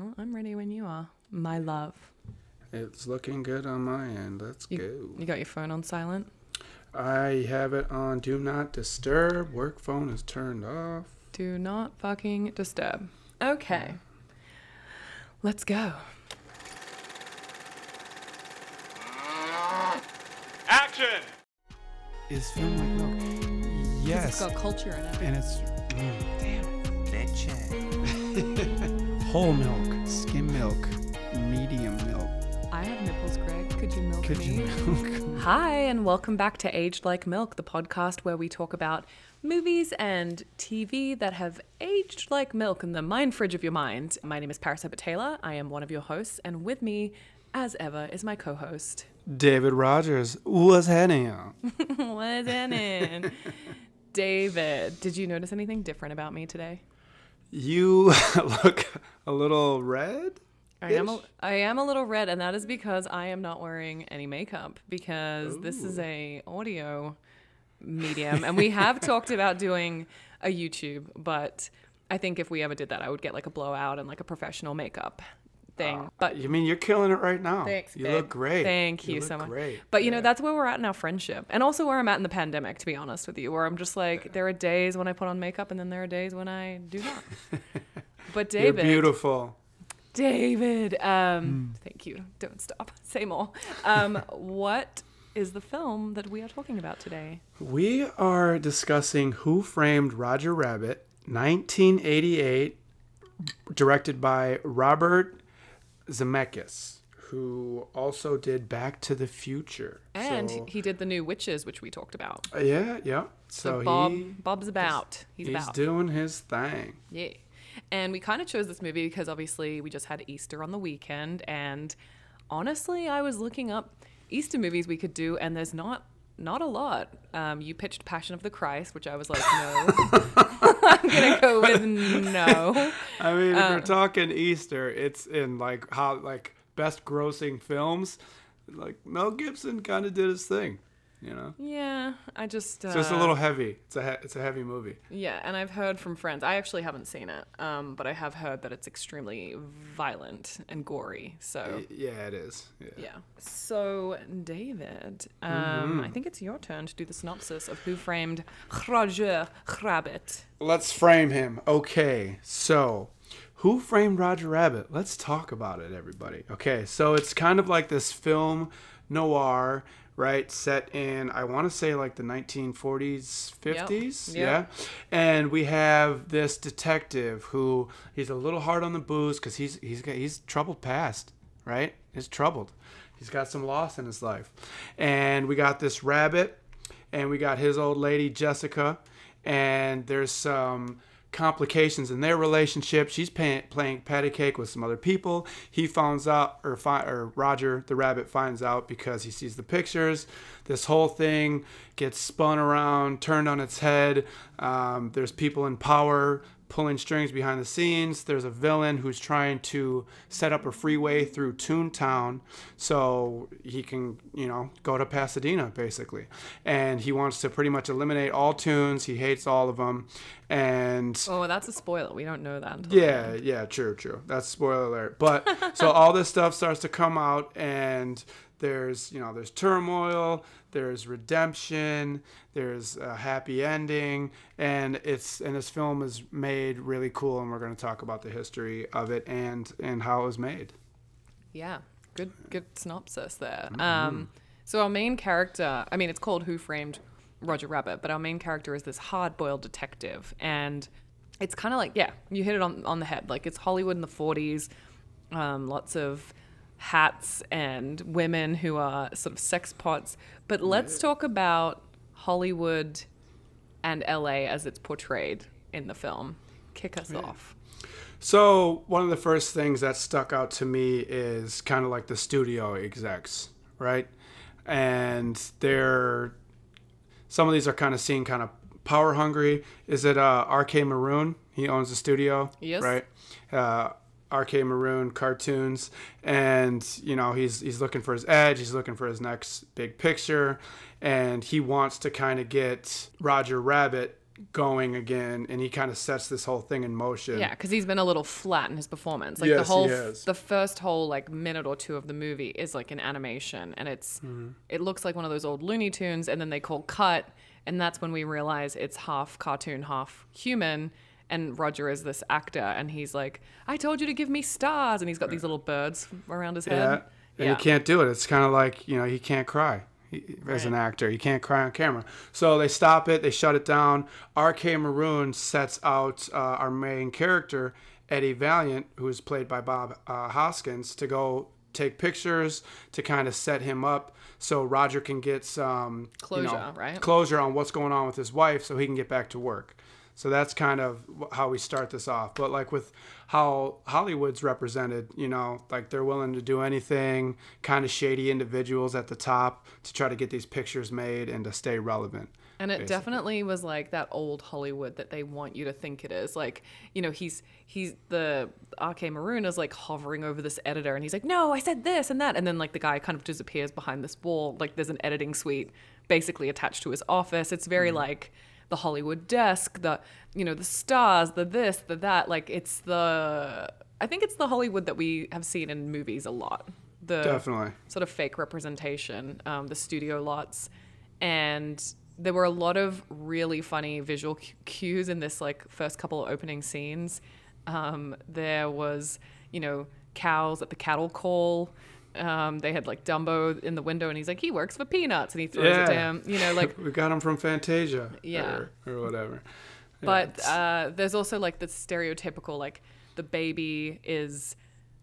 Well, I'm ready when you are, my love. It's looking good on my end. Let's You, go. you got your phone on silent? I have it on Do Not Disturb. Work phone is turned off. Do not fucking disturb. Okay. Let's go. Action! Is film like milk? Yes. It's got culture in it. and it's mm, leche. Whole milk, skim milk, medium milk. I have nipples, Greg. Could you milk Could me? you milk? Hi, and welcome back to Aged Like Milk, the podcast where we talk about movies and TV that have aged like milk in the mind fridge of your mind. My name is Paris Abbott Taylor. I am one of your hosts, and with me, as ever, is my co host. David Rogers, what's happening? What's in David, did you notice anything different about me today? You look a little red. I am a, I am a little red, and that is because I am not wearing any makeup because this is a audio medium, and we have talked about doing a YouTube, but I think if we ever did that, I would get like a blowout and like a professional makeup thing. but You mean you're killing it right now? Thanks, You babe. look great. Thank you, look so much. Great. But you know, that's where we're at in our friendship, and also where I'm at in the pandemic. To be honest with you, where I'm just like, there are days when I put on makeup, and then there are days when I do not. But David, you're David, beautiful. David, um, thank you. Don't stop. Say more. Um, what is the film that we are talking about today? We are discussing Who Framed Roger Rabbit, 1988, directed by Robert Zemeckis, who also did Back to the Future. And So- he did the new Witches, which we talked about. Uh, yeah, yeah. So, So, Bob, he, Bob's about. He's, he's about. doing his thing. Yeah. And we kind of chose this movie because obviously we just had Easter on the weekend. And honestly, I was looking up Easter movies we could do, and there's not not a lot. Um, you pitched Passion of the Christ, which I was like, no. I'm gonna go with no. I mean, if Uh. we're talking Easter, it's in like how like best grossing films. Like Mel Gibson kind of did his thing, you know. Yeah, I just uh, It's a little heavy. It's a he- it's a heavy movie. yeah, and I've heard from friends. I actually haven't seen it, um, but I have heard that it's extremely violent and gory. So Yeah, it is. Yeah. yeah. So David, um, I think it's your turn to do the synopsis of Who Framed Roger Rabbit. Let's frame him. Okay, so who framed Roger Rabbit? Let's talk about it, everybody. Okay, so it's kind of like this film noir, right? Set in, I want to say like the 1940s, 50s. Yep. Yeah. And we have this detective who he's a little hard on the booze because he's he's got, he's troubled past, right? He's troubled. He's got some loss in his life, and we got this rabbit, and we got his old lady Jessica, and there's some complications in their relationship. She's pay- playing patty cake with some other people. He finds out, or, fi- or Roger the rabbit finds out because he sees the pictures. This whole thing gets spun around, turned on its head. Um, there's people in power pulling strings behind the scenes. There's a villain who's trying to set up a freeway through Toontown so he can, you know, go to Pasadena basically. And he wants to pretty much eliminate all tunes. He hates all of them. And Oh, that's a spoiler. We don't know that. Until yeah, yeah, true, true. That's spoiler alert. But so all this stuff starts to come out, and there's you know there's turmoil, there's redemption, there's a happy ending, and it's and this film is made really cool, and we're going to talk about the history of it and and how it was made. Yeah, good good synopsis there. Mm-hmm. Um, so our main character, I mean, it's called Who Framed Roger Rabbit, but our main character is this hard-boiled detective, and it's kind of like yeah, you hit it on on the head. Like it's Hollywood in the '40s, um, lots of hats and women who are sort of sex pots. But let's talk about Hollywood and LA as it's portrayed in the film. Kick us off. So one of the first things that stuck out to me is kind of like the studio execs, right? And they're some of these are kind of seen kind of power hungry. Is it uh, RK Maroon? He owns the studio, Yes. right? Uh, RK Maroon cartoons, and you know he's he's looking for his edge. He's looking for his next big picture, and he wants to kind of get Roger Rabbit going again, and he kind of sets this whole thing in motion. Yeah, because he's been a little flat in his performance. Like the Yes, he whole, has. the first whole like minute or two of the movie is like an animation, and it's Mm-hmm. it looks like one of those old Looney Tunes, and then they call cut, and that's when we realize it's half cartoon, half human. And Roger is this actor, and he's like, "I told you to give me stars," and he's got these little birds around his head. Yeah, and he can't do it. It's kind of like you know he can't cry he, as an actor. He can't cry on camera. So they stop it. They shut it down. R.K. Maroon sets out uh, our main character Eddie Valiant, who is played by Bob uh, Hoskins, to go take pictures to kind of set him up so Roger can get some you know, Closure, right? Closure on what's going on with his wife, so he can get back to work. So that's kind of how we start this off. But like with how Hollywood's represented, you know, like they're willing to do anything, kind of shady individuals at the top to try to get these pictures made and to stay relevant. And it basically. definitely was like that old Hollywood that they want you to think it is. Like, you know, he's he's the RK Maroon is like hovering over this editor and he's like, No, I said this and that and then like the guy kind of disappears behind this wall. Like there's an editing suite basically attached to his office. It's very mm-hmm. like the Hollywood desk, the you know, the stars, the this, the that. Like it's the I think it's the Hollywood that we have seen in movies a lot. The Definitely. sort of fake representation, um, the studio lots, and there were a lot of really funny visual cues in this like first couple of opening scenes. Um, there was, you know, cows at the cattle call. Um, they had like Dumbo in the window, and he's like, he works for peanuts, and he throws it to him. You know, like we got him from Fantasia. Yeah. Or, or whatever. Yeah, but uh, there's also like the stereotypical like the baby is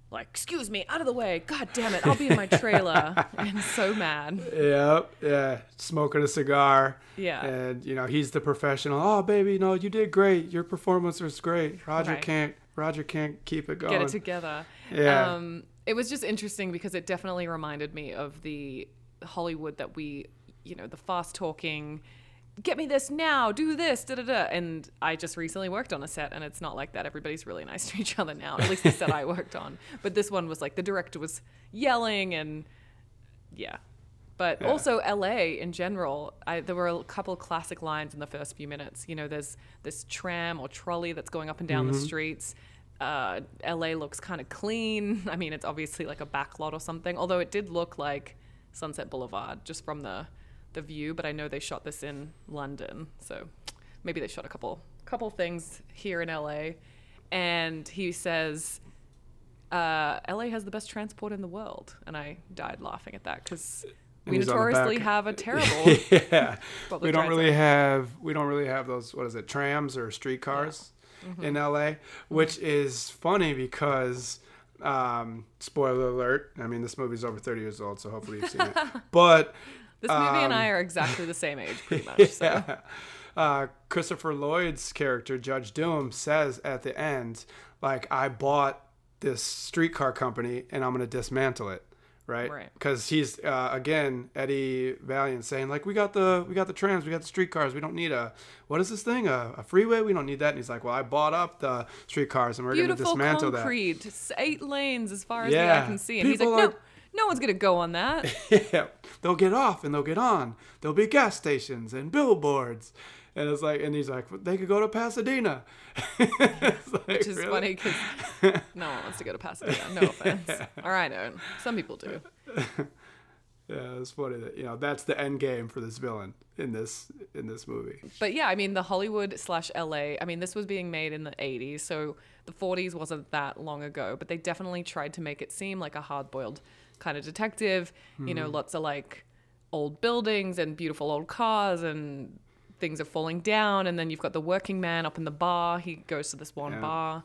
like excuse me out of the way god damn it i'll be in my trailer and so mad Yep, yeah, smoking a cigar. Yeah. and you know he's the professional. Oh, baby, no, you did great. Your performance was great. Roger Right. can't. Roger can't keep it going. get it together Yeah. um, it was just interesting because it definitely reminded me of the hollywood that we you know the fast talking get me this now do this da da da. And i just recently worked on a set and it's not like that. Everybody's really nice to each other now at least the set i worked on. But this one was like the director was yelling and yeah. But Yeah. also la in general I, there were a couple of classic lines in the first few minutes. You know there's this tram or trolley that's going up and down the mm-hmm. streets uh, la looks kind of clean. I mean it's obviously like a backlot or something. Although it did look like sunset boulevard just from the the view but i know they shot this in london. So maybe they shot a couple couple things here in la and he says uh, LA has the best transport in the world, and I died laughing at that because we he's on the notoriously have a terrible. yeah, we don't really have we don't really have those what is it trams or streetcars Mm-hmm. in LA, which is funny because um, spoiler alert. I mean, this movie's over thirty years old, so hopefully you've seen it. But This movie and Um, I are exactly the same age, pretty much. So. yeah. Uh, Christopher Lloyd's character, Judge Doom, says at the end, like, I bought this streetcar company and I'm going to dismantle it. Right. Right. Because he's, uh, again, Eddie Valiant saying, like, we got the, we got the trams, we got the streetcars. We don't need a, what is this thing? A, a freeway? We don't need that. And he's like, well, I bought up the streetcars and we're going to Beautiful dismantle concrete, s- eight lanes as far as the eye can see. And he's like, People no, are- no one's gonna go on that. that. yeah. They'll get off and they'll get on. There'll be gas stations and billboards. And it's like, and he's like, they could go to Pasadena. Like, Which is really? funny because no one wants to go to Pasadena. No offense. Or I don't. Some people do. Yeah, it's funny that you know that's the end game for this villain in this in this movie. But yeah, I mean, the Hollywood slash LA, I mean, this was being made in the 80s, so the 40s wasn't that long ago, but they definitely tried to make it seem like a hard boiled kind of detective. You know, mm-hmm. lots of like old buildings and beautiful old cars and things are falling down. And then you've got the working man up in the bar. He goes to this one Yeah. bar.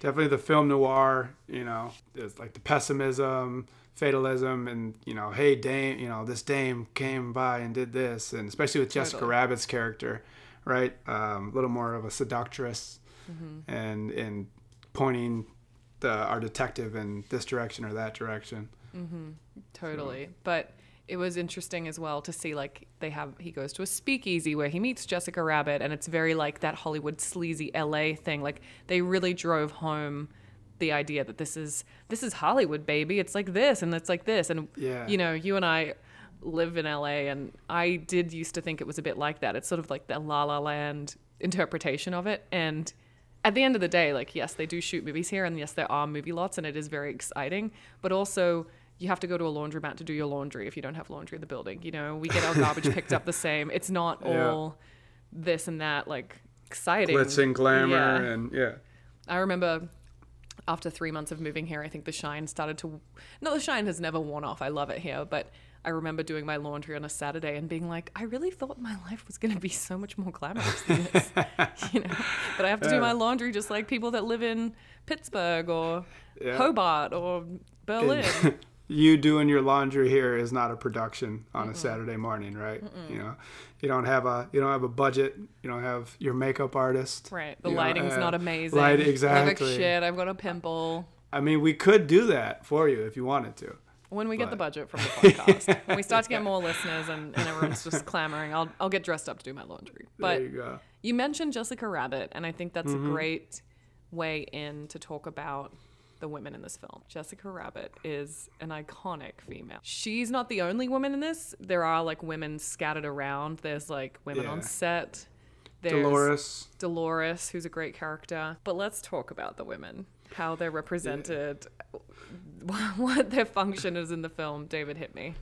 Definitely the film noir. You know, there's like the pessimism, fatalism, and you know, hey dame, you know, this dame came by and did this, and especially with Jessica Totally. Rabbit's character, right? Um, a little more of a seductress, Mm-hmm. and and pointing the our detective in this direction or that direction. Totally. But it was interesting as well to see like they have he goes to a speakeasy where he meets Jessica Rabbit and it's very like that Hollywood sleazy LA thing. Like they really drove home the idea that this is this is Hollywood baby. It's like this and it's like this and Yeah. you know, you and I live in LA and I did used to think it was a bit like that. It's sort of like the La La Land interpretation of it. And at the end of the day, like, yes, they do shoot movies here, and yes, there are movie lots, and it is very exciting. But also, you have to go to a laundromat to do your laundry if you don't have laundry in the building. You know, we get our garbage picked up the same. It's not Yeah. all this and that, like, exciting. Glitz and glamour Yeah. and yeah. I remember after three months of moving here, I think the shine started to. No, the shine has never worn off. I love it here, but I remember doing my laundry on a Saturday and being like, I really thought my life was going to be so much more glamorous than this, you know. But I have to do my laundry just like people that live in Pittsburgh or Yeah. Hobart or Berlin. You doing your laundry here is not a production on a Saturday morning, right? You know, you don't have a you don't have a budget. You don't have your makeup artist. right. The know, lighting's uh, not amazing. Light I look like exactly. shit. I've got a pimple. I mean, we could do that for you if you wanted to. When we get the budget from the podcast, when we start to get more listeners and, and everyone's just clamoring, I'll, I'll get dressed up to do my laundry. But there you go. You mentioned Jessica Rabbit, and I think that's Mm-hmm. a great way in to talk about the women in this film. Jessica Rabbit is an iconic female. She's not the only woman in this. There are like women scattered around. There's like women on set. There's Dolores. Dolores, who's a great character. But let's talk about the women, how they're represented, what their function is in the film. David hit me.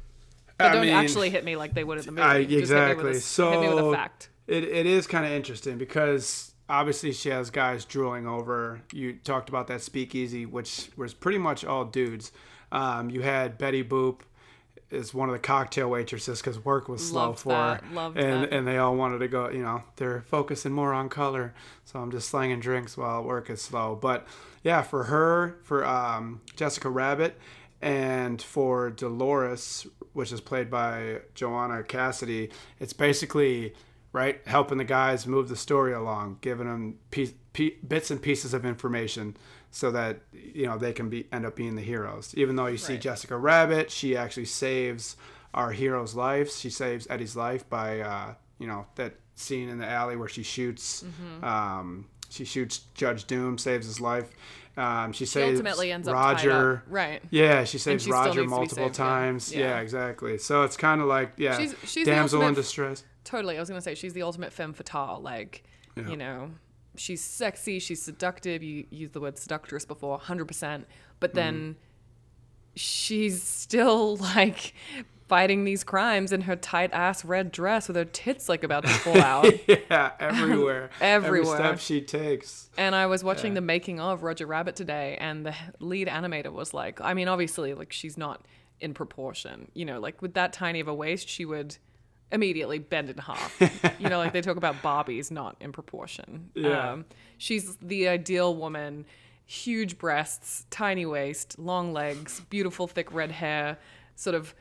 But I don't mean, actually hit me like they would in the movie. I- Just hit a exactly. s- hit me with a fact. It, it is kind of interesting because obviously she has guys drooling over. You talked about that speakeasy, which was pretty much all dudes. Um, you had Betty Boop is one of the cocktail waitresses because work was slow Loved for that, her, loved and that. and they all wanted to go. You know, they're focusing more on color, so I'm just slanging drinks while work is slow. But yeah, for her, for um, Jessica Rabbit, and for Dolores, which is played by Joanna Cassidy, it's basically right helping the guys move the story along, giving them piece, pe- bits and pieces of information so that you know they can be end up being the heroes. Even though you see Right. Jessica Rabbit, she actually saves our hero's life. She saves Eddie's life by uh, you know that scene in the alley where she shoots. Mm-hmm. Um, she shoots Judge Doom, saves his life. Um, she She saves ultimately ends Roger. Right. Yeah, she saves she Roger needs to be multiple saved, times. Yeah. Yeah. exactly. So it's kind of like yeah, She's- she's damsel in distress. Totally. I was gonna say she's the ultimate femme fatale. Like, Yeah. you know, she's sexy, she's seductive. You used the word seductress before, hundred percent. But then mm-hmm. she's still like fighting these crimes in her tight ass red dress with her tits like about to fall out. yeah, everywhere. everywhere. Every step she takes. And I was watching the making of Roger Rabbit today, and the lead animator was like, I mean, obviously, like she's not in proportion. You know, like with that tiny of a waist, she would immediately bend in half. you know, like they talk about Barbies not in proportion. Yeah. Um, she's the ideal woman. Huge breasts, tiny waist, long legs, beautiful thick red hair, sort of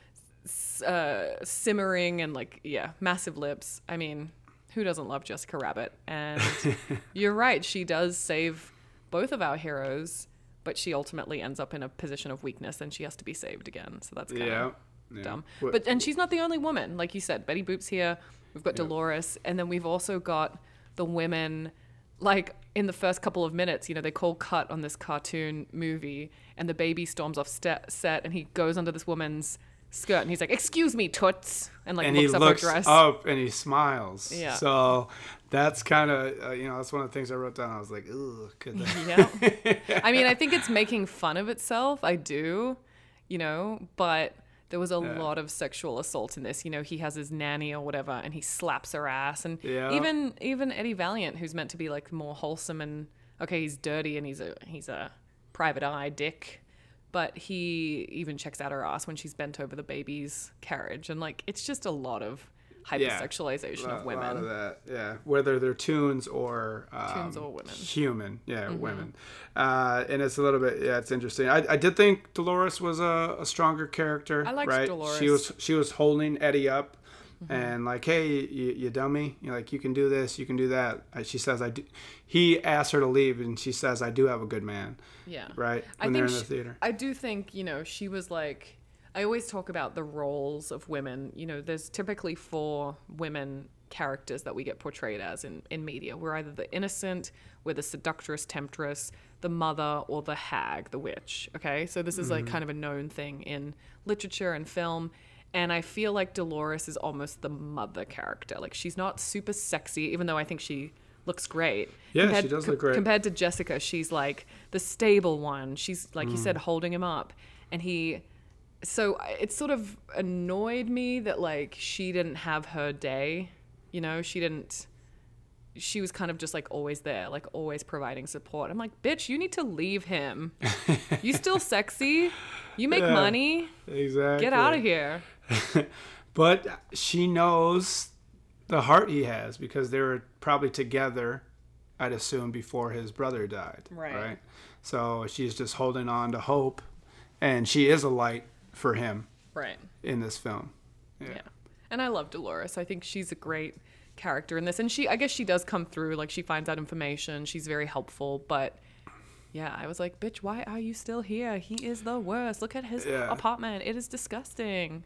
uh, simmering and like yeah, massive lips. I mean, who doesn't love Jessica Rabbit? And you're right, she does save both of our heroes, but she ultimately ends up in a position of weakness and she has to be saved again. So that's kind of Yeah. Yeah. dumb. What- But and she's not the only woman, like you said. Betty Boop's here. We've got Dolores, and then we've also got the women. Like in the first couple of minutes, you know, they call cut on this cartoon movie, and the baby storms off st- set, and he goes under this woman's skirt, and he's like, "Excuse me, toots," and like and he looks up looks her dress. up and he smiles. Yeah. So that's kind of uh, you know that's one of the things I wrote down. I was like, ooh, could that? yeah. I mean, I think it's making fun of itself. I do, you know, but there was a lot of sexual assault in this. You know, he has his nanny or whatever, and he slaps her ass, and Yeah. even even Eddie Valiant, who's meant to be like more wholesome and okay, he's dirty and he's a he's a private eye dick. But he even checks out her ass when she's bent over the baby's carriage, and like it's just a lot of Yeah. Hypersexualization A of of women. that, yeah. Whether they're tunes or um, Tunes or women. Mm-hmm. human, yeah, women. Uh, and it's a little bit, yeah, it's interesting. I, I did think Dolores was a, a stronger character. I liked right? She Dolores. Mm-hmm. was she was holding Eddie up. And like, hey, you, you dummy! You like, you can do this, you can do that. She says, "I do." He asks her to leave, and she says, "I do have a good man." Yeah. Right I when they're in think the she- theater. I do think, you know, she was like I always talk about the roles of women. You know, there's typically four women characters that we get portrayed as in, in media. We're either the innocent, we're the seductress, temptress, the mother, or the hag, the witch. Okay? So this is like kind of a known thing in literature and film. And I feel like Dolores is almost the mother character. Like she's not super sexy, even though I think she looks great. Yeah, she does look great. Compared to Jessica, she's like the stable one. She's like you Mm. said, holding him up, and he. So it sort of annoyed me that like she didn't have her day. You know, she didn't. She was kind of just like always there, like always providing support. I'm like, bitch, you need to leave him. you still sexy. You make Yeah. money. Exactly. Get out of here. But she knows the heart he has because they were probably together, I'd assume, before his brother died. Right. So she's just holding on to hope, and she is a light for him Right. in this film. Yeah. Yeah. And I love Dolores. I think she's a great character in this. And she I guess she does come through like she finds out information. She's very helpful, but yeah, I was like, "Bitch, why are you still here? He is the worst. Look at his Yeah. apartment. It is disgusting."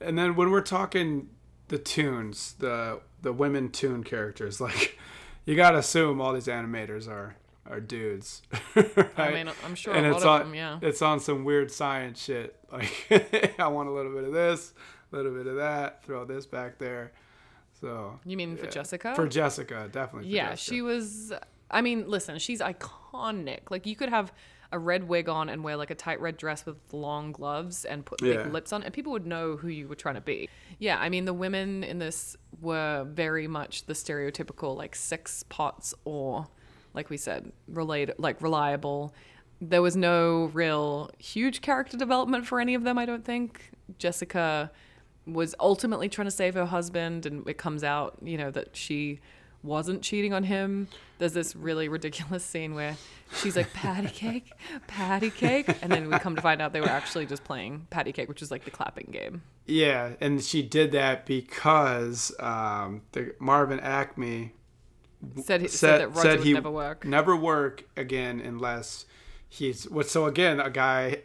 And then when we're talking the tunes, the the women tune characters, like you gotta assume all these animators are are dudes. right? I mean, I'm sure and a lot it's of on them, yeah. it's on some weird science shit. Like I want a little bit of this, a little bit of that, throw this back there. So You mean for. Jessica? For Jessica, definitely. For yeah, Jessica. she was. I mean, listen, she's iconic. Like you could have a red wig on and wear like a tight red dress with long gloves and put Yeah. big lips on, and people would know who you were trying to be. Yeah, I mean, the women in this were very much the stereotypical like sex pots or, like we said, relate like reliable. There was no real huge character development for any of them. I don't think Jessica was ultimately trying to save her husband and it comes out you know that she wasn't cheating on him there's this really ridiculous scene where she's like patty cake patty cake and then we come to find out they were actually just playing patty cake which is like the clapping game Yeah, and she did that because um, the Marvin Acme said, he, said, that Roger would he never work Never work again unless he's what. So again, a guy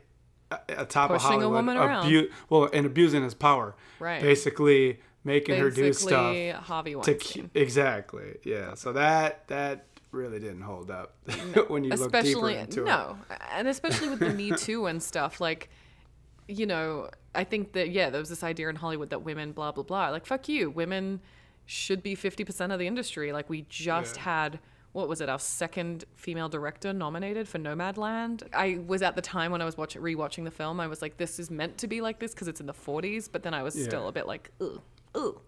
a- atop Pushing of a Hollywood, woman around. abu- well, and abusing his power. Right. Basically, making her do stuff Harvey to Weinstein ke- exactly. Yeah. So that that really didn't hold up when you look deeper especially into it. no and especially with the me too and stuff like you know i think that yeah there was this idea in hollywood that women blah blah blah like fuck you women should be 50% of the industry like we just Yeah. had what was it our second female director nominated for nomadland i was at the time when i was watching rewatching the film i was like this is meant to be like this because it's in the 40s but then i was still a bit like ugh ugh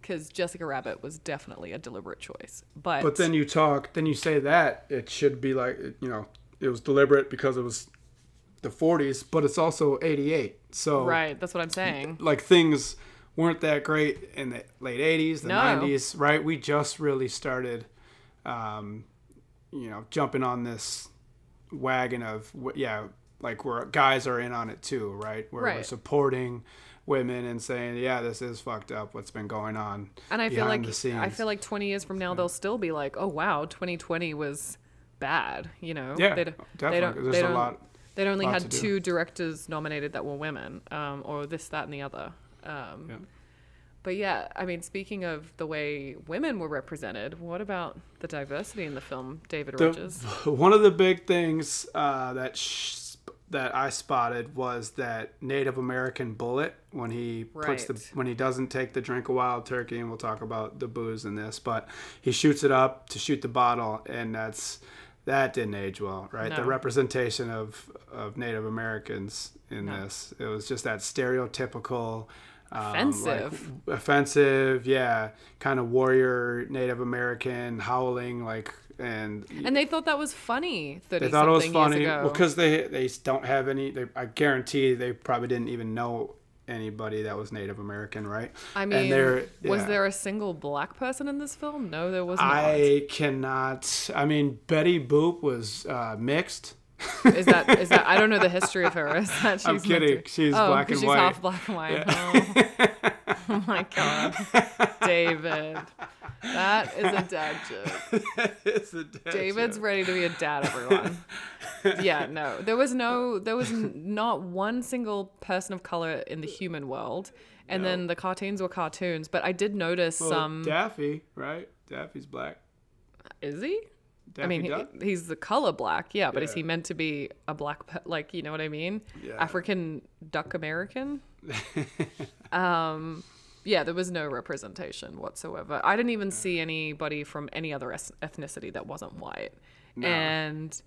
because jessica rabbit was definitely a deliberate choice but But then you talk, then you say that it should be like you know it was deliberate because it was the 40s, but it's also 88. So right that's what i'm saying like things weren't that great in the late 80s, the No. 90s, right? We just really started, um, you know, jumping on this wagon of yeah, like where guys are in on it too, right? Where we're supporting women and saying, yeah, this is fucked up. What's been going on? And I feel like the scenes. I feel like 20 years from now they'll still be like, "Oh wow, 2020 was bad," you know. Yeah, They'd, definitely. They don't, There's they a don't, lot- They'd only had do. two directors nominated that were women, um, or this, that, and the other. Um, Yeah. But yeah, I mean, speaking of the way women were represented, what about the diversity in the film, David The- Rogers? one of the big things uh, that sh- that I spotted was that Native American bullet when he puts the when he doesn't take the drink of wild turkey, and we'll talk about the booze in this, but he shoots it up to shoot the bottle, and that's that didn't age well, right? The representation of of Native Americans in No. this, it was just that stereotypical. Um, like, Offensive. offensive, yeah, kind of warrior Native American howling like and And they thought that was funny they thought it was funny well because they they don't have any they, i guarantee they probably didn't even know anybody that was native american right I mean, and they're- was there a single black person in this film? No, there was not. i cannot i mean betty boop was uh, mixed Is that is that? I don't know the history of her. Is that she's I'm kidding. She's oh, black and she's white. half black and white. Oh. oh my god, David, that is a dad joke. it's a dead David's joke. ready to be a dad, everyone. yeah, no, there was no, there was n- not one single person of color in the human world, and No. then the cartoons were cartoons. But I did notice well, some. daffy right daffy's black is he? Daffy I mean, he, he's the color black, yeah, but is he meant to be a black, pe- like, you know what I mean? Yeah. African duck American? um, Yeah, there was no representation whatsoever. I didn't even see anybody from any other es- ethnicity that wasn't white. And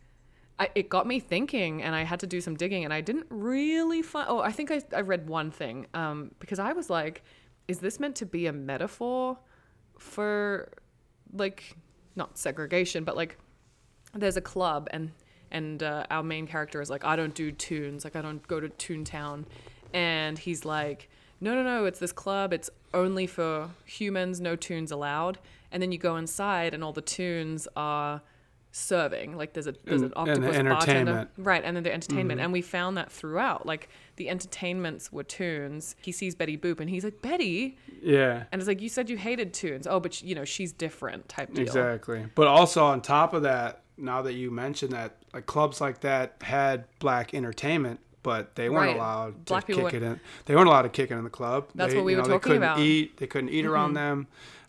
I, it got me thinking, and I had to do some digging, and I didn't really find. Oh, I think I, I read one thing um, because I was like, is this meant to be a metaphor for like not segregation, but like there's a club and and uh, our main character is like i don't do tunes. Like i don't go to toontown and he's like no no no. It's this club. It's only for humans. No tunes allowed. And then you go inside and all the tunes are serving like there's a there's an And- and the octopus bartender right and then the entertainment and we found that throughout like the entertainments were tunes he sees betty boop and he's like betty Yeah. and it's like you said you hated tunes oh but you know she's different type deal Exactly. But also on top of that, now that you mentioned that, like clubs like that had black entertainment, but they weren't Right. allowed Black to people kick it in. They weren't allowed to kick it in the club. That's They- what we were know, talking they couldn't about. Mm-hmm. Eat. They couldn't eat around them.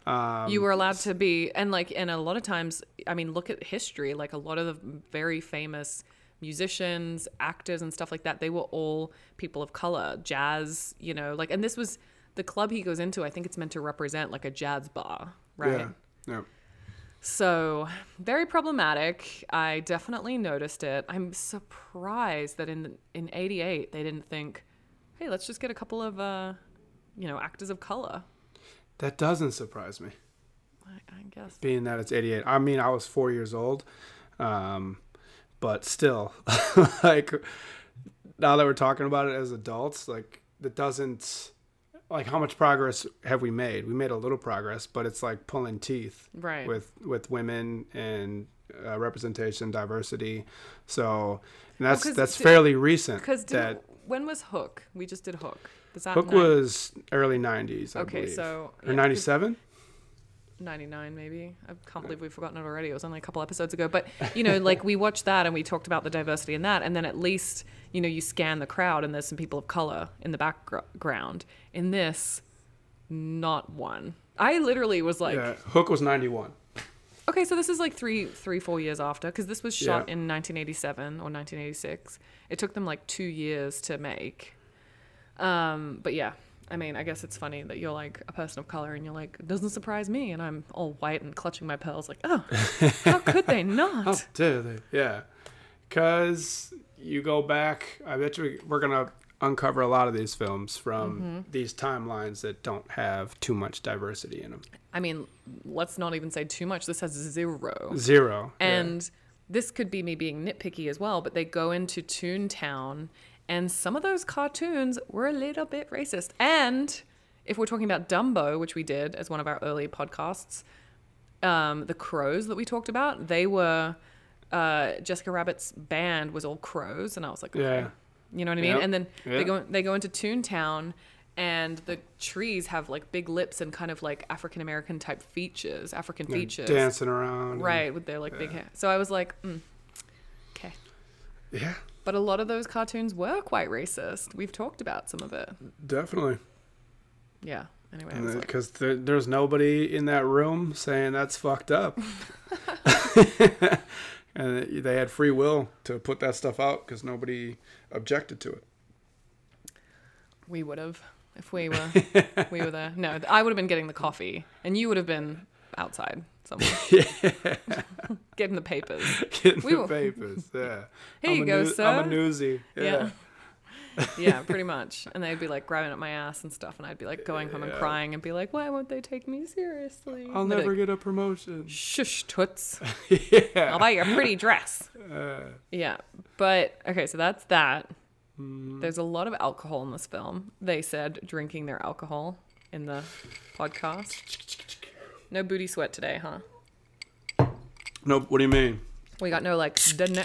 Um, you were allowed to be and like and a lot of times i mean look at history like a lot of the very famous musicians actors and stuff like that they were all people of color jazz you know like and this was the club he goes into i think it's meant to represent like a jazz bar right Yeah. Yeah. so very problematic i definitely noticed it i'm surprised that in in 88 they didn't think hey let's just get a couple of uh you know actors of color That doesn't surprise me, i, I guess being that it's 88. I mean, I was four years old, um, but still, like now that we're talking about it as adults, like that doesn't. Like how much progress have we made? We made a little progress, but it's like pulling teeth. right with with women and uh, representation, diversity. So and that's 'cause that's fairly recent. Because when was Hook? We just did Hook. Does that Hook was early '90s, I okay? believe, So or '97. ninety nine maybe. I can't believe we've forgotten it already. It was only a couple episodes ago. But you know, like we watched that and we talked about the diversity in that, and then at least you know you scan the crowd and there's some people of color in the background. In this, not one. I literally was like, yeah, Hook was '91. okay, so this is like three, three, four years after, because this was shot Yeah. in 1987 or 1986. It took them like two years to make. Um, but yeah, I mean, I guess it's funny that you're like a person of color and you're like, it doesn't surprise me, and I'm all white and clutching my pearls, like, oh, how could they How not? dare they? Yeah, because you go back. I bet you we're gonna uncover a lot of these films from Mm-hmm. these timelines that don't have too much diversity in them. I mean, let's not even say too much. This has zero. Zero. yeah. And this could be me being nitpicky as well, but they go into Toontown, and some of those cartoons were a little bit racist. And if we're talking about Dumbo, which we did as one of our early podcasts, um, the crows that we talked about, they were uh, Jessica Rabbit's band was all crows, and I was like, okay. Yeah. you know what I mean? Yep. And then they go they go into Toontown. And the trees have like big lips and kind of like African American type features, African They're features dancing around. and- right with their like big hair so i was like mm, okay yeah, but a lot of those cartoons were quite racist. We've talked about some of it. Definitely. yeah. Anyway was like, because there, there's nobody in that room saying that's fucked up. And they had free will to put that stuff out because nobody objected to it. We would have if we were we were there. No i would have been getting the coffee and you would have been outside somewhere getting the papers. Getting We the were- papers yeah. Here I'm you a go, sir. i'm a newsie yeah, yeah. Yeah pretty much. And they'd be like grabbing at my ass and stuff and i'd be like going home and crying and be like why won't they take me seriously? I'll never like, get a promotion. Shush toots. Yeah. I'll buy you a pretty dress. Uh, Yeah, but okay, so that's that. mm, There's a lot of alcohol in this film. They said drinking their alcohol in the podcast. No booty sweat today, huh? nope what do you mean We got no like.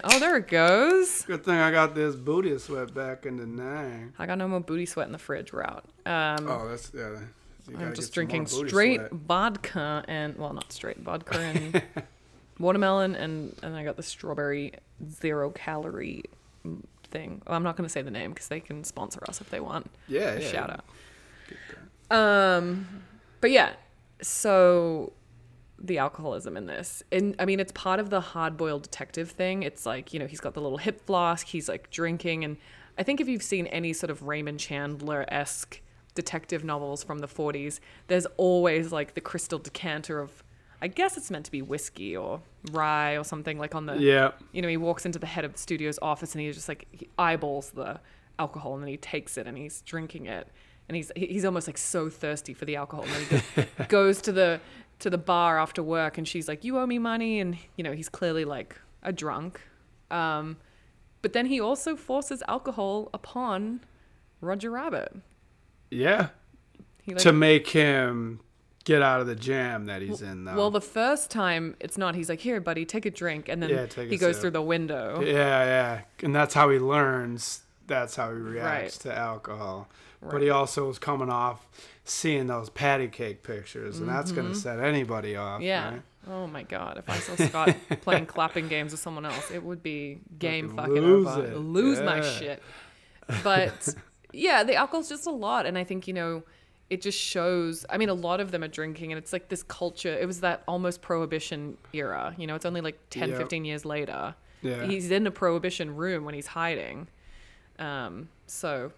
Oh, there it goes. good thing i got this booty sweat back in the nine I got no more booty sweat in the fridge. We're out. Um, oh that's yeah you gotta I'm get just more drinking booty straight sweat. vodka and well, not straight vodka and watermelon, and and I got the strawberry zero calorie thing. Oh, I'm not going to say the name because they can sponsor us if they want. yeah, yeah shout out. Um, but yeah, so the alcoholism in this, and I mean, it's part of the hard-boiled detective thing. It's like you know, he's got the little hip flask, he's like drinking, and I think if you've seen any sort of Raymond Chandler esque detective novels from the 40s, there's always like the crystal decanter of, I guess it's meant to be whiskey or rye or something like on the, Yeah. you know, he walks into the head of the studio's office and he just like he eyeballs the alcohol and then he takes it and he's drinking it and he's he's almost like so thirsty for the alcohol and he go- goes to the to the bar after work and she's like you owe me money and you know he's clearly like a drunk um but then he also forces alcohol upon Roger Rabbit Yeah. like to make him get out of the jam that he's in, though. well the first time it's not he's like here buddy take a drink and then Yeah, he goes sip. through the window yeah, yeah. And that's how he learns. That's how he reacts Right. to alcohol. But he also was coming off seeing those patty cake pictures, and that's Mm-hmm. going to set anybody off. Yeah. right? Oh my god. If I saw Scott playing clapping games with someone else, it would be game Fucking fucking lose over. it. Lose my shit. But yeah, the alcohol's just a lot. And I think, you know, it just shows I mean, a lot of them are drinking and it's like this culture it was that almost prohibition era. You know, it's only like 10, Yep. 15 years later. Yeah. He's in a prohibition room when he's hiding. Um, so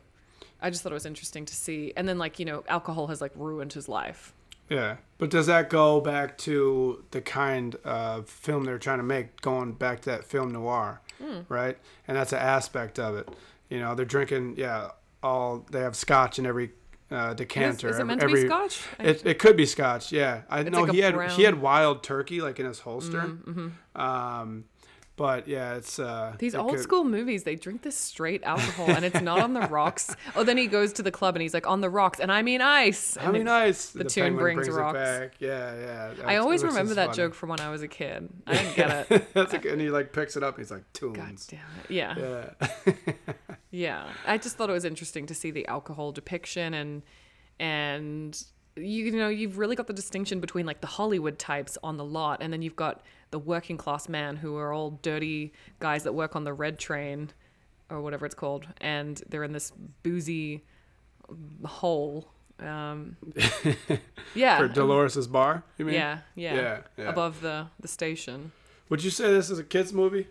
I just thought it was interesting to see. And then like, you know, alcohol has like ruined his life. Yeah, but does that go back to the kind of film they're trying to make, going back to that film noir, Hmm. right? And that's an aspect of it. You know, they're drinking, yeah, all they have scotch in every uh, decanter. is it every, meant to be scotch? It, it could be scotch, yeah. I know like he had brown- he had wild turkey like in his holster. Mm-hmm, Um, but yeah, it's uh, These it old could- school movies, they drink this straight alcohol and it's not on the rocks. Oh, then he goes to the club and he's like, on the rocks, and I mean ice. I mean, it- nice. the tune brings it rocks. back. Yeah, yeah. I always remember that funny. joke from when I was a kid. I didn't get it. That's like, and he like picks it up. and He's like God tunes. damn it. Yeah. Yeah. Yeah. I just thought it was interesting to see the alcohol depiction and and you know, you've really got the distinction between like the Hollywood types on the lot and then you've got the working class man who are all dirty guys that work on the red train or whatever it's called and they're in this boozy hole. Um Yeah. For Dolores's bar, you mean? yeah, yeah. Yeah, yeah. Above the the station. Would you say this is a kids movie?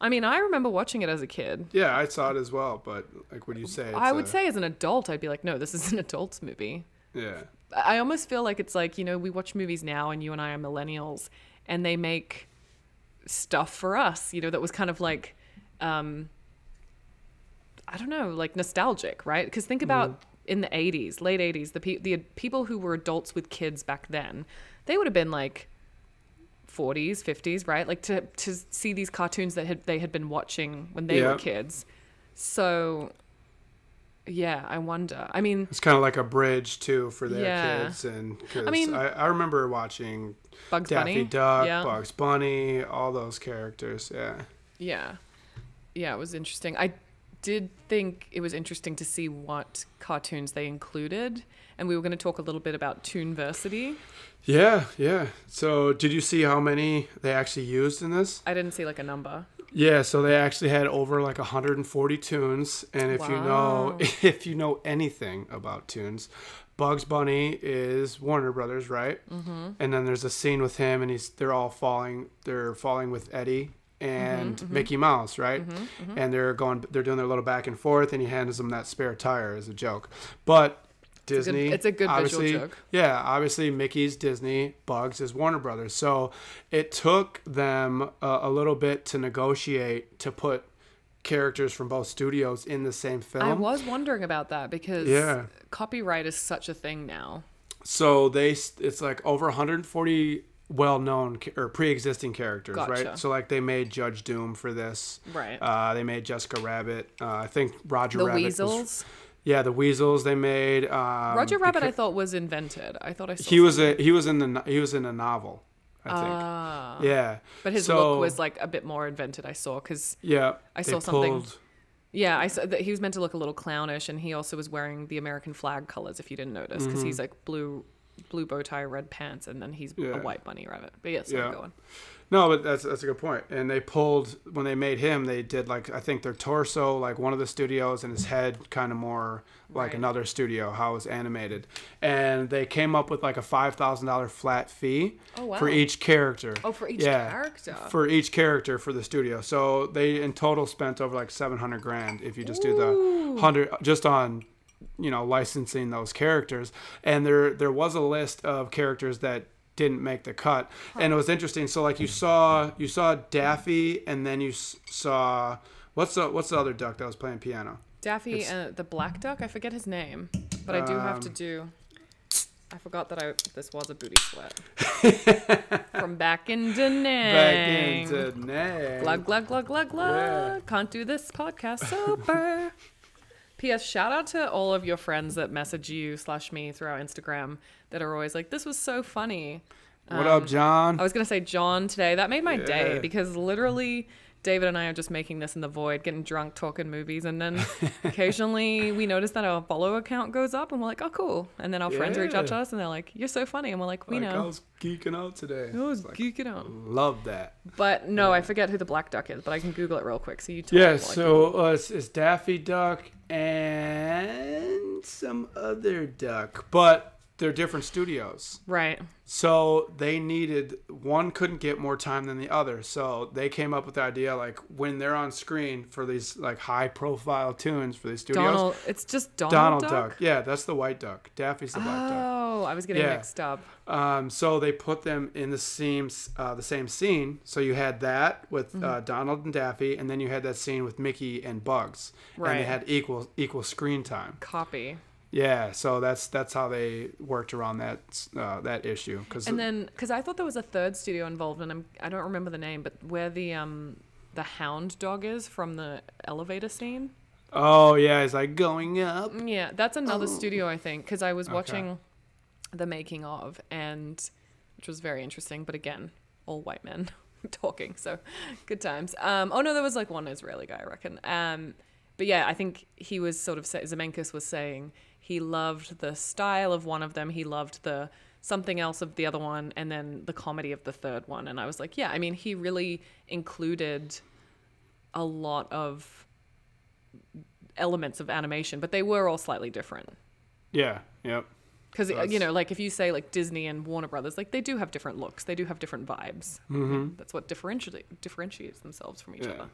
I mean, I remember watching it as a kid. Yeah, I saw it as well, but like, would you say? I would a- say as an adult, I'd be like, no, this is an adult's movie. Yeah. I almost feel like it's like, you know, we watch movies now and you and I are millennials and they make stuff for us, you know, that was kind of like, um, I don't know, like nostalgic, right? Because think about in the 80s, late 80s, the, pe- the people who were adults with kids back then, they would have been like 40s, 50s, right? Like to, to see these cartoons that had, they had been watching when they were kids. So, yeah, I wonder. I mean, It's kind of like a bridge too for their Yeah. kids, and cause I mean- I, I remember watching Bugs Daffy Bunny. Duck, yeah. Bugs Bunny, all those characters. Yeah. Yeah. Yeah, it was interesting. I did think it was interesting to see what cartoons they included. And we were going to talk a little bit about Toonversity. Yeah, yeah. So, did you see how many they actually used in this? I didn't see like a number. Yeah, so they actually had over like 140 tunes, and if you know if you know anything about tunes, Bugs Bunny is Warner Brothers, right? Mm-hmm. And then there's a scene with him, and he's they're all falling, they're falling with Eddie and Mm-hmm, Mickey Mouse, right? And they're going, they're doing their little back and forth, and he hands them that spare tire as a joke, but. A good- Disney. it's a good visual obviously, joke. Yeah, obviously Mickey's Disney, Bugs is Warner Brothers. So it took them a, a little bit to negotiate to put characters from both studios in the same film. I was wondering about that because Yeah. copyright is such a thing now. So they it's like over 140 well-known or pre-existing characters, Gotcha. right? So like they made Judge Doom for this. Right. Uh, they made Jessica Rabbit. Uh, I think Roger the Rabbit. was- Weasels. Yeah, the Weasels they made. Um, Roger Rabbit, I thought was invented. I thought I saw he was a he was in the he was in a novel. I think. Ah. yeah. But his So- look was like a bit more invented. I saw because Yeah, I saw something- pulled- Yeah, I saw that he was meant to look a little clownish, and he also was wearing the American flag colors. If you didn't notice, because he's like blue, blue bow tie, red pants, and then he's Mm-hmm. Yeah. a white bunny rabbit. But yes, Yeah. I'm going. No, but that's that's a good point. And they pulled when they made him, they did like I think their torso, like one of the studios, and his head kind of more like Right. another studio, how it was animated. And they came up with like a five thousand dollar flat fee Oh, wow. for each character. Oh, for each Yeah, character. For each character for the studio. So they in total spent over like seven hundred grand if you just do the hundred just on you know licensing those characters and there there was a list of characters that didn't make the cut and it was interesting so like you saw you saw daffy and then you saw what's the what's the other duck that was playing piano Daffy It's- and the black duck. I forget his name, but I do have to Um, do. I forgot that I this was a booty sweat from back in Da back into Nang. Glug glug glug glug glug. Yeah. Can't do this podcast sober. P.S. Shout out to all of your friends that message you slash me through our Instagram that are always like, "This was so funny." what up um, john I was gonna say John today. That made my day because literally David and I are just making this in the void, getting drunk, talking movies, and then occasionally we notice that our follow account goes up, and we're like, "Oh, cool!" And then our friends reach out to us, and they're like, "You're so funny," and we're like, "We like, I was geeking out today I was like, geeking out. love that But no, I forget who the black duck is, but I can Google it real quick. So you tell Yeah, so uh, it's, it's Daffy Duck and some other duck, but they're different studios. right. So they needed one couldn't get more time than the other. So they came up with the idea like when they're on screen for these like high profile tunes for these studios. Donald. It's just Donald, Donald Duck. Duck. Yeah, that's the white duck. Daffy's the black duck. Oh, I was getting Yeah. mixed up. Um, so they put them in the same uh, the same scene. So you had that with Mm-hmm. uh, Donald and Daffy, and then you had that scene with Mickey and Bugs, right. and they had equal equal screen time. Copy. Yeah, so that's that's how they worked around that uh, that issue. Because And then, because I thought there was a third studio involved, and I'm, I don't remember the name, but where the um the hound dog is from the elevator scene. oh yeah, it's like going up. Yeah, that's another studio, I think, because I was Okay. watching the making of, and which was very interesting. But again, all white men talking, so good times. Um, oh no, there was like one Israeli guy, I reckon. Um, but yeah, I think he was sort of Zemeckis was saying he loved the style of one of them, he loved the something else of the other one, and then the comedy of the third one. And I was like, yeah, I mean, he really included a lot of elements of animation, but they were all slightly different. Yeah, yep. Because So you know, like if you say like Disney and Warner Brothers, like they do have different looks, they do have different vibes. hmm That's what differentiate differentiates themselves from each Yeah. other.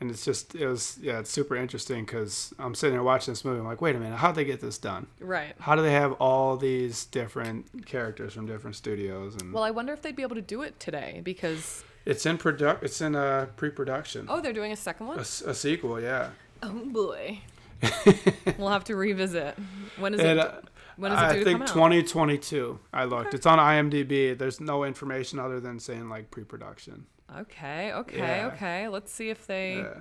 And it's just it was yeah, it's super interesting because I'm sitting there watching this movie. I'm like, wait a minute, how'd they get this done? Right. How do they have all these different characters from different studios? And Well, I wonder if they'd be able to do it today because it's in product. It's in a pre-production. oh, they're doing a second A, one. s- a sequel, yeah. Oh boy. we'll have to revisit. When is And, it? uh, when is it I think come out? 2022. I looked. It's on IMDb. There's no information other than saying like pre-production. Okay, okay, Yeah. okay. Let's see if they Yeah.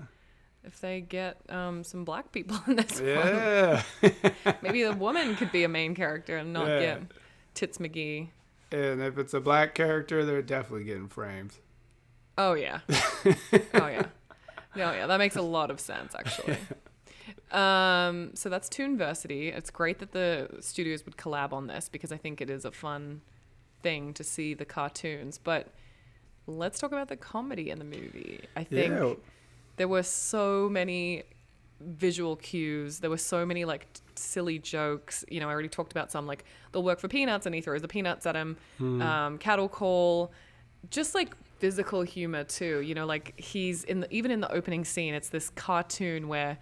if they get um, some black people in this one. Yeah. Maybe the woman could be a main character and not get Tits McGee. and if it's a black character, they're definitely getting framed. Oh yeah. oh yeah. No, yeah, that makes a lot of sense actually. Um, so that's Toonversity. It's great that the studios would collab on this because I think it is a fun thing to see the cartoons. But let's talk about the comedy in the movie. I think Yeah. there were so many visual cues. There were so many like t- silly jokes. You know, I already talked about some like they'll work for peanuts and he throws the peanuts at him. Um, cattle call, just like physical humor too. You know, like he's in the even in the opening scene, it's this cartoon where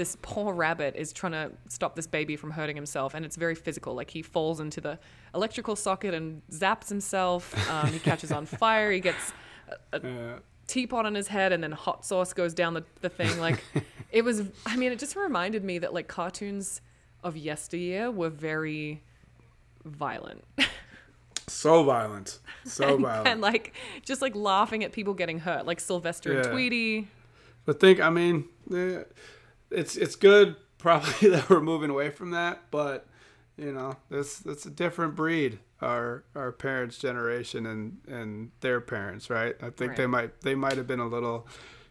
this poor rabbit is trying to stop this baby from hurting himself, and it's very physical. Like he falls into the electrical socket and zaps himself. Um, he catches on fire. He gets Yeah. teapot on his head and then hot sauce goes down the, the thing like it was i mean it just reminded me that like cartoons of yesteryear were very violent So violent. So and, violent. and like just like laughing at people getting hurt like sylvester and tweety But think, I mean, eh, it's it's good probably that we're moving away from that, but you know, that's that's a different breed. Our our parents' generation and and their parents, right? I think they might they might have been a little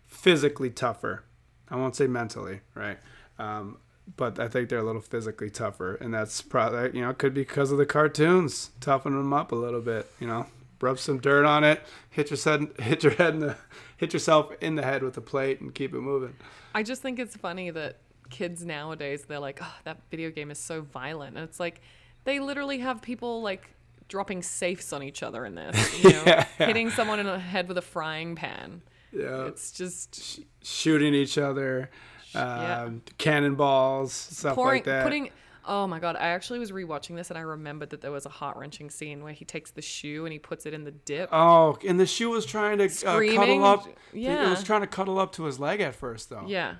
physically tougher. I won't say mentally, right? Um, but I think they're a little physically tougher, and that's probably you know it could be because of the cartoons, toughen them up a little bit, you know. Rub some dirt on it, hit your head, hit your head in the, hit yourself in the head with a plate, and keep it moving. I just think it's funny that kids nowadays they're like oh that video game is so violent. And it's like they literally have people like dropping safes on each other in this you know? Yeah, hitting someone in the head with a frying pan. Yeah, it's just shooting each other, um, Yeah. cannonballs, stuff pouring like that. putting Oh my god! I actually was rewatching this and I remembered that there was a heart wrenching scene where he takes the shoe and he puts it in the dip. Oh, and the shoe was trying to uh, cuddle up. Yeah, It Yeah. was trying to cuddle up to his leg at first, though. yeah,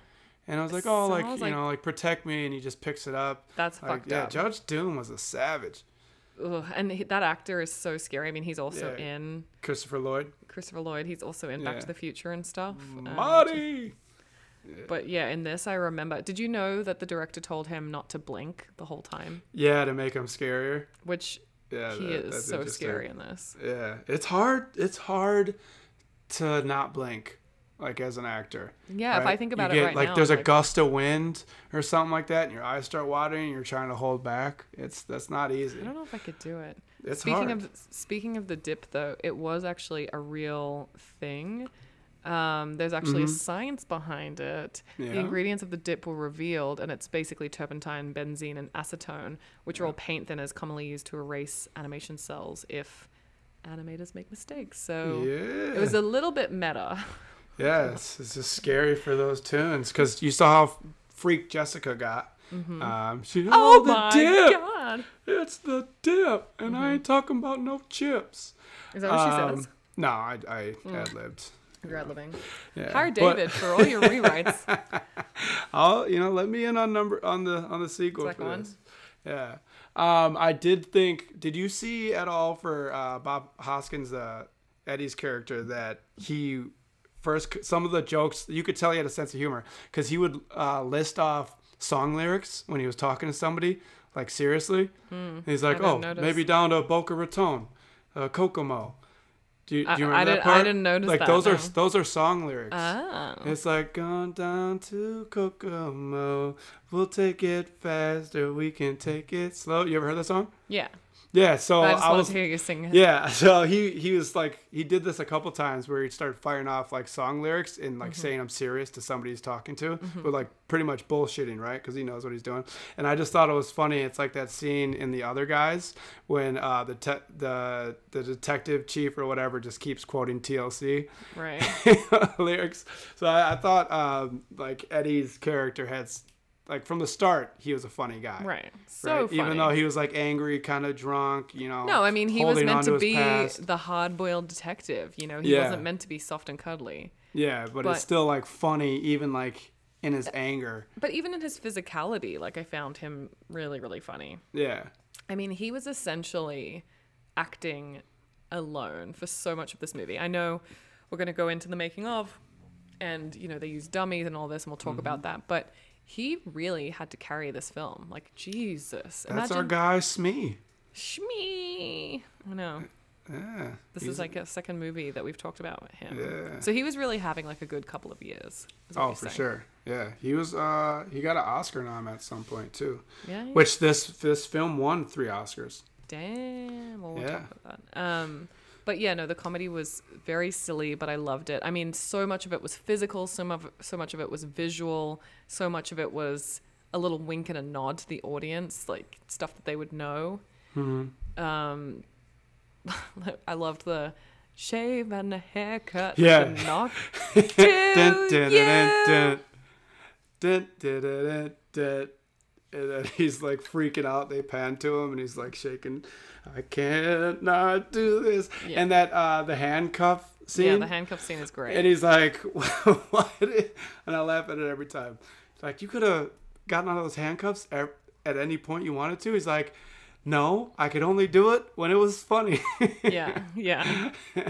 And I was like, oh, I like you like- know, like protect me, and he just picks it up. that's Like, fucked yeah, up. Judge Doom was a savage. Ugh, and he, that actor is so scary. I mean, he's also Yeah. in Christopher Lloyd, Christopher Lloyd. He's also in Back Yeah. to the Future and stuff. um, Marty. But yeah, in this, I remember. Did you know that the director told him not to blink the whole time? Yeah, to make him scarier. Which Yeah, he that- is so scary in this. Yeah, it's hard. It's hard to not blink, like as an actor. Yeah, if? I think You about it get, right like now, there's a gust of wind or something like that, and your eyes start watering, and you're trying to hold back. It's that's not easy. I don't know if I could do it. It's speaking hard. of speaking of the dip, though, it was actually a real thing. Um, there's actually a science behind it. Mm-hmm. Yeah. The ingredients of the dip were revealed, and it's basically turpentine, benzene, and acetone, which are all paint thinners commonly used to erase animation cells if animators make mistakes. So yeah, it was a little bit meta. yeah. It's, it's just scary for those tunes because you saw how freaked Jessica got. Um, she Mm-hmm. Oh, the my dip. god! It's the dip, and I Mm-hmm. ain't talking about no chips. Is that what she Um, says? No, I, I ad libbed. You're living. Yeah. Hire But- David for all your rewrites. I'll you know let me in on number on the on the sequel Second for one? Yeah. Um, I did think. Did you see at all for uh, Bob Hoskins, uh, Eddie's character, that he first some of the jokes you could tell he had a sense of humor because he would uh, list off song lyrics when he was talking to somebody, like seriously. He's like. "Oh, notice. maybe down to Boca Raton, uh, Kokomo." Do you, do I- you I remember that didn't- I part? didn't notice like that, those are those are song lyrics. Oh. It's like gone down to Kokomo. We'll take it faster. We can take it slow. You ever heard that song? Yeah. Yeah. So I just I was. to hear you sing it. Yeah. So he he was like he did this a couple times where he'd start firing off like song lyrics and like saying I'm serious to somebody he's talking to, but like pretty much bullshitting, right? Because he knows what he's doing. And I just thought it was funny. It's like that scene in The Other Guys when uh, the te- the the detective chief or whatever just keeps quoting TLC Right. lyrics. So I, I thought um, like Eddie's character had like from the start he was a funny guy. Right. So right? Even though he was like angry, kind of drunk, you know. No, I mean he was meant to be past. the hard-boiled detective. You know, he Yeah. wasn't meant to be soft and cuddly. Yeah, but, but- it's still like funny, even like in his anger. But even in his physicality, like I found him really, really funny. Yeah. I mean, he was essentially acting alone for so much of this movie. I know we're going to go into the making of, and you know they use dummies and all this, and we'll talk Mm-hmm. about that. But he really had to carry this film. Like Jesus, That's our guy Smee. Shmee. I know. Yeah. This is like a second movie that we've talked about with him. Yeah. So he was really having like a good couple of years. Oh, for saying. sure. Yeah, he was. Uh, he got an Oscar nom at some point too. Yeah. Which this this film won three Oscars. Damn. Well, we'll Yeah. talk about that. Um, but yeah, no, the comedy was very silly, but I loved it. I mean, so much of it was physical, so much, so much of it was visual, so much of it was a little wink and a nod to the audience, like stuff that they would know. Mm-hmm. Um, I loved the shave and a haircut. Yeah. knock Dun, to dun, dun, you. And then he's like freaking out. They pan to him, and he's like shaking. I can't not do this. Yeah. And that uh, the handcuff scene. Yeah, the handcuff scene is great. and he's like, "What?" And I laugh at it every time. It's like you could have gotten out of those handcuffs at, at any point you wanted to. He's like, "No, I could only do it when it was funny." yeah, yeah,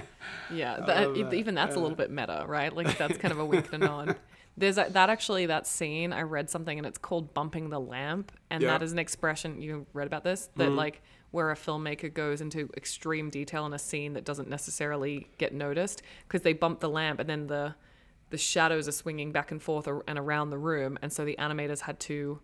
yeah. That, that, Even that's a little bit meta, right? Like that's kind of a wink and a nod. There's a, that actually that scene. I read something and it's called bumping the lamp, and Yeah. that is an expression you read about this that mm-hmm. like where a filmmaker goes into extreme detail in a scene that doesn't necessarily get noticed because they bump the lamp and then the the shadows are swinging back and forth and around the room, and so the animators had to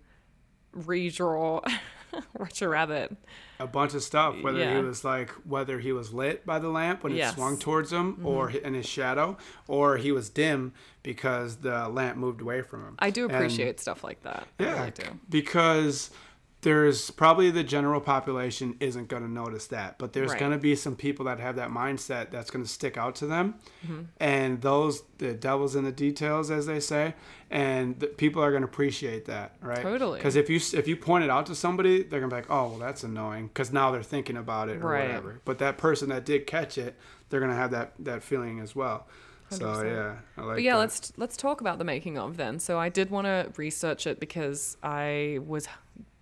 redraw Roger Rabbit. a bunch of stuff. Whether Yeah. he was like whether he was lit by the lamp when it Yes. Mm-hmm. swung towards him, or in his shadow, or he was dim because the lamp moved away from him. I do And- appreciate stuff like that. I yeah, really do. because there's probably the general population isn't going to notice that, but there's Right. going to be some people that have that mindset that's going to stick out to them, Mm-hmm. and those the devil's in the details, as they say, and the, people are going to appreciate that, right? Totally. Because if you if you point it out to somebody, they're going to be like, oh, well, that's annoying, because now they're thinking about it or Right. whatever. But that person that did catch it, they're going to have that that feeling as well. So 100%. yeah, I like. But yeah, that. let's let's talk about the making of then. So I did want to research it because I was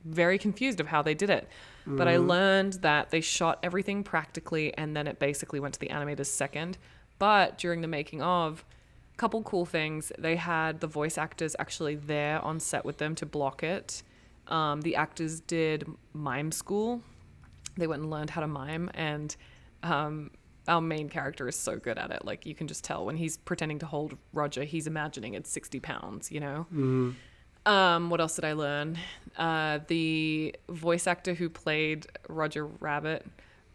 very confused of how they did it. But I learned that they shot everything practically and then it basically went to the animators second. But during the making of, a couple cool things. They had the voice actors actually there on set with them to block it. Um, the actors did mime school. They went and learned how to mime and um, our main character is so good at it. Like you can just tell when he's pretending to hold Roger, he's imagining it's 60 pounds, you know? Um, what else did I learn? Uh, the voice actor who played Roger Rabbit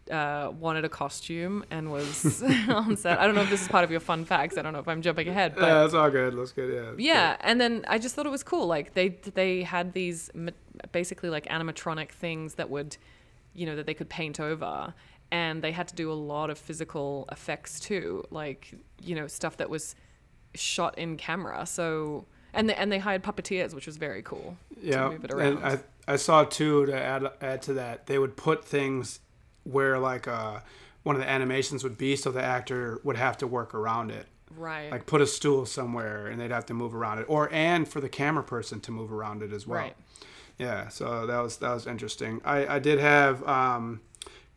uh, wanted a costume and was on set. I don't know if this is part of your fun facts. I don't know if I'm jumping ahead, but yeah, that's all good. That's good. Yeah. that's yeah, and then I just thought it was cool. Like they they had these basically like animatronic things that would, you know, that they could paint over, and they had to do a lot of physical effects too, like you know stuff that was shot in camera. So and they, and they hired puppeteers, which was very cool. yeah, move it and. I I saw too to add add to that they would put things where like uh one of the animations would be, so the actor would have to work around it. Right. Like put a stool somewhere, and they'd have to move around it, or and for the camera person to move around it as well. Right. Yeah, so that was that was interesting. I I did have um,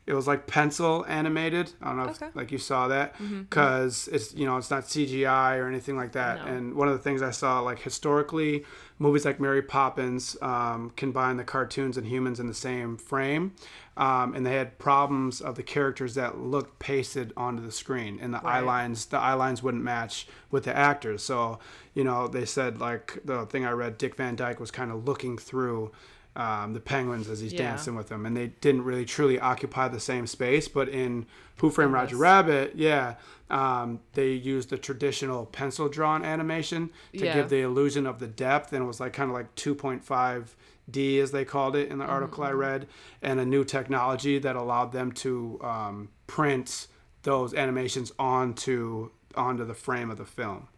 it was like pencil animated. I don't know if like you saw that because it's you know it's not CGI or anything like that. No. And one of the things I saw like historically, movies like Mary Poppins um, combine the cartoons and humans in the same frame. Um, and they had problems of the characters that looked pasted onto the screen, and the eye lines the eye lines wouldn't match with the actors. So, you know, they said like the thing I read, Dick Van Dyke was kind of looking through um, the penguins as he's Yeah. dancing with them, and they didn't really truly occupy the same space. But in Who Framed Roger Rabbit, yeah, um, they used the traditional pencil drawn animation to Yeah. give the illusion of the depth, and it was like kind of like 2.5 D as they called it in the article I read, and a new technology that allowed them to um, print those animations onto onto the frame of the film.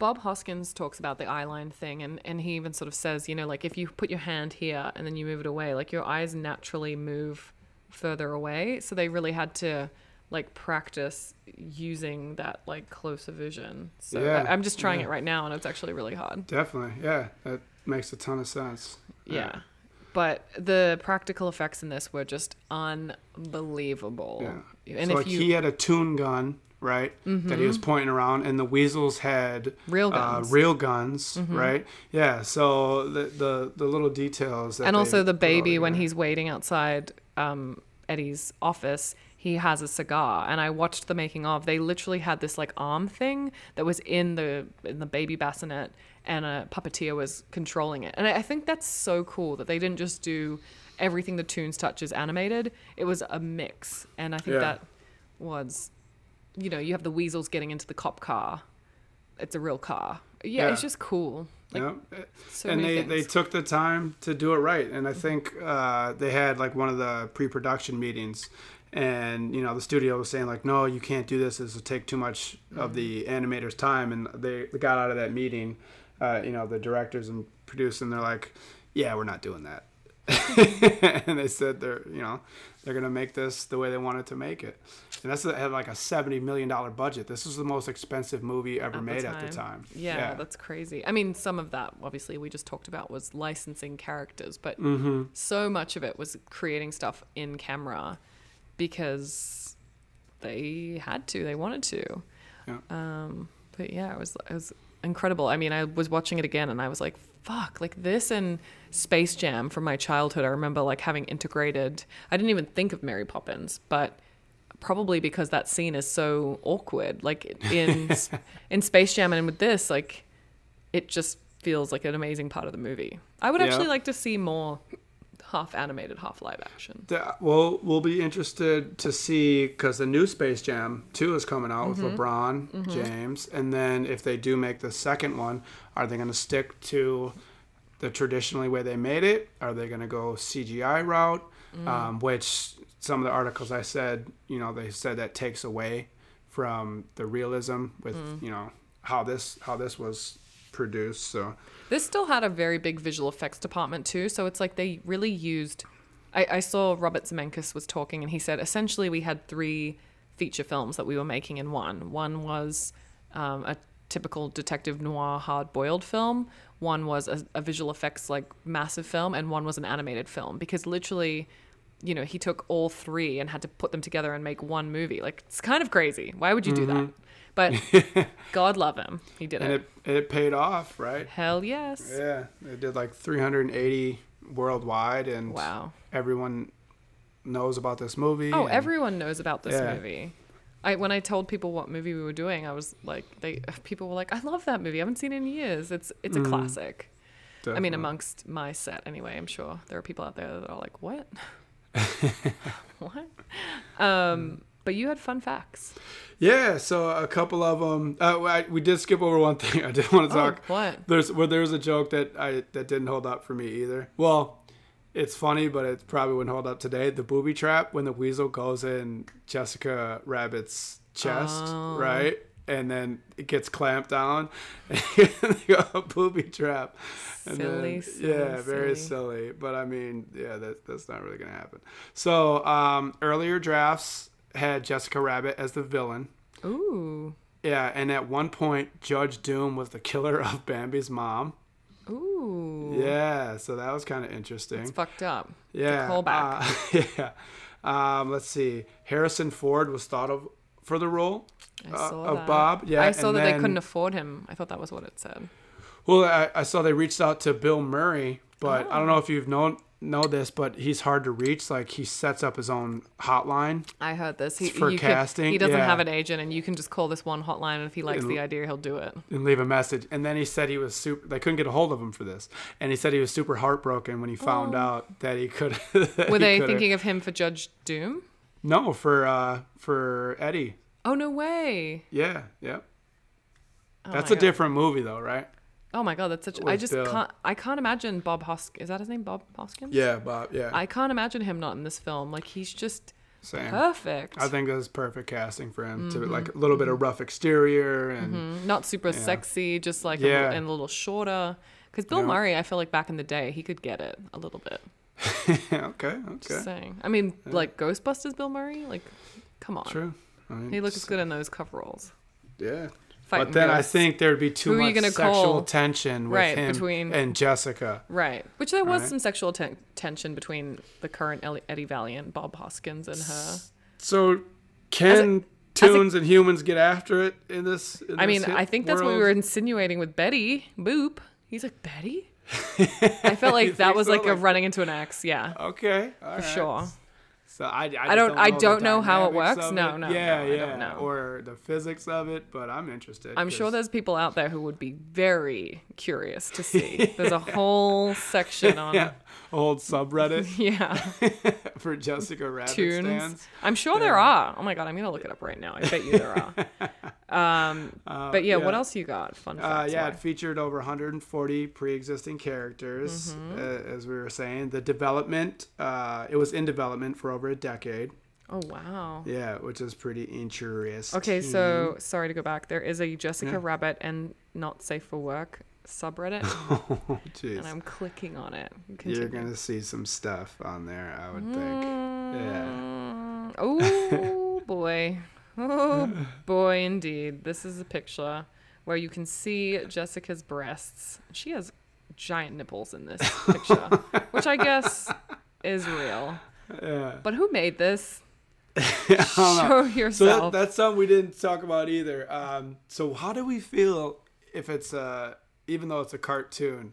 Bob Hoskins talks about the eyeline thing, and, and he even sort of says, you know, like if you put your hand here and then you move it away, like your eyes naturally move further away. So they really had to like practice using that like closer vision. So Yeah, I, am just trying yeah. it right now, and it's actually really hard. Definitely, yeah, that makes a ton of sense. Yeah. But the practical effects in this were just unbelievable. Yeah. And so if like you he had a tune gun, right, that he was pointing around, and the weasels had Real uh, guns. Mm-hmm. right? Yeah. So the the, the little details. That and also the baby when he's waiting outside um, Eddie's office, he has a cigar. And I watched the making of. They literally had this like arm thing that was in the in the baby bassinet, and a puppeteer was controlling it. And I I think that's so cool that they didn't just do everything the tunes touches animated. It was a mix, and I think Yeah. that was, you know, you have the weasels getting into the cop car. It's a real car. Yeah, it's just cool. Like Yeah. so and they, they took the time to do it right and i think uh, they had like one of the pre-production meetings and you know the studio was saying like no you can't do this this will take too much of the Mm-hmm. animators time and they, they got out of that meeting uh, you know the directors and producers and they're like yeah we're not doing that and they said they're you know they're gonna make this the way they wanted to make it and that's had like a 70 million dollar budget this was the most expensive movie ever at made at the time Yeah, that's crazy. I mean, some of that obviously we just talked about was licensing characters, but mm-hmm. so much of it was creating stuff in camera because they had to, they wanted to. Yeah. Um, but yeah, it was it was incredible. I mean, I was watching it again and I was like, fuck, like this and Space Jam from my childhood. I remember like having integrated. I didn't even think of Mary Poppins, but probably because that scene is so awkward. Like in in Space Jam and with this, like it just feels like an amazing part of the movie. I would Yeah. actually like to see more half animated, half live action. Yeah, well, we'll be interested to see because the new Space Jam 2 is coming out Mm-hmm. with LeBron James. And then if they do make the second one, are they going to stick to the traditionally way they made it? Are they going to go CGI route? Um, which some of the articles I said, you know, they said that takes away from the realism with you know how this how this was produced. So This still had a very big visual effects department too, so it's like they really used. I, I saw Robert Zemeckis was talking, and he said essentially we had three feature films that we were making in one. One was um, a typical detective noir hard boiled film. One was a, a visual effects like massive film, and one was an animated film because literally. You know, he took all three and had to put them together and make one movie. Like, it's kind of crazy. Why would you do that? But God love him. He did and it. And it it paid off, right? Hell yes. Yeah, it did like 380 worldwide, and Wow. everyone knows about this movie. Oh, and- everyone knows about this Yeah. movie. I when I told people what movie we were doing, I was like, they people were like, I love that movie. I haven't seen it in years. It's it's a classic. I mean, amongst my set anyway. I'm sure there are people out there that are like, what, what? Um, but you had fun facts. Yeah, so a couple of them. Uh, I, we did skip over one thing. I did want to Oh, talk. what? There's well, there was a joke that I that didn't hold up for me either. Well, it's funny, but it probably wouldn't hold up today. The booby trap when the weasel goes in Jessica Rabbit's chest, Oh. right? And then it gets clamped down, and they go a booby trap. And Silly, then, silly, yeah, very silly. silly. But I mean, yeah, that, that's not really gonna happen. So um, earlier drafts had Jessica Rabbit as the villain. Ooh, Yeah, and at one point, Judge Doom was the killer of Bambi's mom. ooh. Yeah, so that was kind of interesting. It's fucked up. yeah, callback. uh, yeah. Um, let's see. Harrison Ford was thought of for the role I uh, of. Bob. Yeah, I saw that they couldn't afford him. I thought that was what it said. Well, I, I saw they reached out to Bill Murray, but I don't know Oh. if you've known know this, but he's hard to reach. Like he sets up his own hotline. I heard this. He, For you could- casting? he doesn't Yeah. have an agent, and you can just call this one hotline, and if he likes And- the idea, he'll do it. and leave a message. And then he said he was super. They couldn't get a hold of him for this, and he said he was super heartbroken when he found Oh. out that he could. Were they thinking of him for Judge Doom? No, for uh for Eddie. Oh no way! Yeah, yeah. Oh That's a God. different movie though, right? Oh my god, that's such. I just Bill. can't. I can't imagine Bob Hoskins. Is that his name, Bob Hoskins? Yeah, Bob. Yeah, I can't imagine him not in this film. Like he's just same. perfect. I think that's perfect casting for him. To Mm-hmm. like a little bit of rough exterior and Mm, not super sexy, just like a Yeah. little, and a little shorter. Because Bill Yeah. Murray, I feel like back in the day, he could get it a little bit. okay, okay, Just saying. I mean, like Ghostbusters, Bill Murray. Like, come on. true. I mean, He looks good in those coveralls. Yeah. But then I think there'd be too Who much sexual call? tension with Right, him between- and Jessica. Right. Which there was Right. some sexual ten- tension between the current Eddie Valiant, Bob Hoskins, and her. So can a- tunes and humans get after it in this? in I mean, this hit I think that's what we were insinuating with Betty Boop. He's like Betty. I felt like that was so? like a running into an ex. Yeah, Okay, all for right. sure. So I, I, I don't- I don't know how it works. No, it. no, yeah, no, I yeah, don't know. or the physics of it, but I'm interested. I'm sure there's people out there who would be very curious to see. There's a whole section on yeah, whole subreddit yeah for Jessica Rabbit tunes. stands. I'm sure there are. Oh my god, I'm gonna look it up right now. I bet you there are. Um, Uh, but yeah, what else you got? Fun Uh, facts. yeah, why? it featured over 140 pre-existing characters, Mm-hmm. uh, as we were saying. The development, uh, it was in development for over a decade. Oh wow. Yeah, which is pretty interesting. Okay, so sorry to go back. There is a Jessica Yeah. Rabbit and Not Safe for Work subreddit, oh, jeez, and I'm clicking on it. you're gonna see some stuff on there, I would think. Mm, Oh boy. Oh boy, indeed. This is a picture where you can see Jessica's breasts. She has giant nipples in this picture, which I guess is real. Yeah. But who made this? I don't know. Show So that, that's something we didn't talk about either. Um, so how do we feel if it's a, even though it's a cartoon,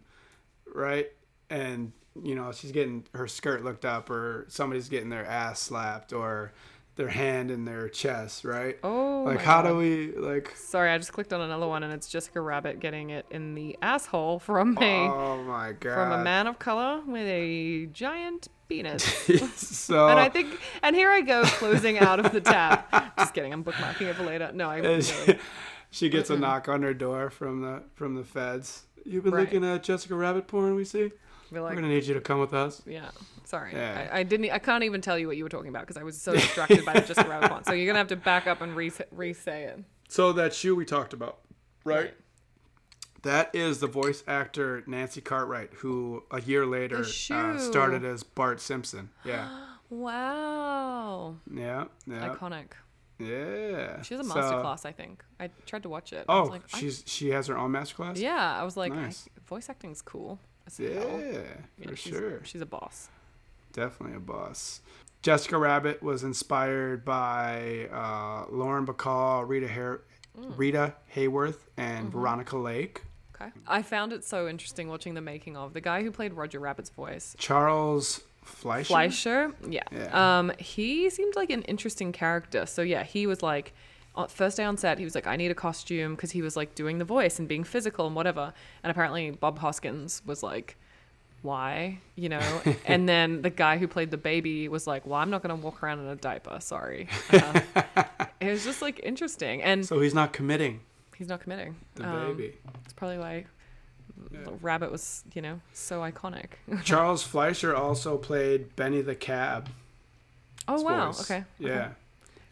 right? And you know she's getting her skirt looked up, or somebody's getting their ass slapped, or their hand in their chest, right? oh, like how God. do we like? Sorry, I just clicked on another one, and it's Jessica Rabbit getting it in the asshole from a Oh my god! from a man of color with a giant penis. so And I think, and here I go closing out of the tab. Just kidding. I'm bookmarking it for later. No, I really. She, she gets a knock on her door from the from the feds. You've been Right. looking at Jessica Rabbit porn. We see. Be We're like, gonna need you to come with us. yeah. Sorry, Yeah. I, I didn't. I can't even tell you what you were talking about because I was so distracted by the Jessica Rabbit one. So you're gonna have to back up and re re-say it. So that shoe we talked about, right? Right. That is the voice actor Nancy Cartwright, who a year later uh, started as Bart Simpson. Yeah, Wow, yeah, yeah, iconic. Yeah. She has a So- masterclass, I think. I tried to watch it. I was Oh, like, I- she's she has her own masterclass. yeah. I was like, I- Nice. voice acting's cool. yeah, for she's, sure. She's a boss. Definitely a boss. Jessica Rabbit was inspired by uh, Lauren Bacall, Rita, Har- Mm. Rita Hayworth, and Mm-hmm. Veronica Lake. Okay. I found it so interesting watching the making of the guy who played Roger Rabbit's voice. Charles Fleischer. Fleischer, yeah. Yeah. Um, he seemed like an interesting character. So yeah, he was like, first day on set, he was like, I need a costume because he was like doing the voice and being physical and whatever. And apparently Bob Hoskins was like, why, you know? and then the guy who played the baby was like, well, I'm not gonna walk around in a diaper. Sorry. Uh, it was just like interesting, and So he's not committing he's not committing. the Um, baby. It's probably why. Rabbit was, you know, so iconic. Charles Fleischer also played Benny the Cab. oh wow! voice. Okay. Yeah. okay.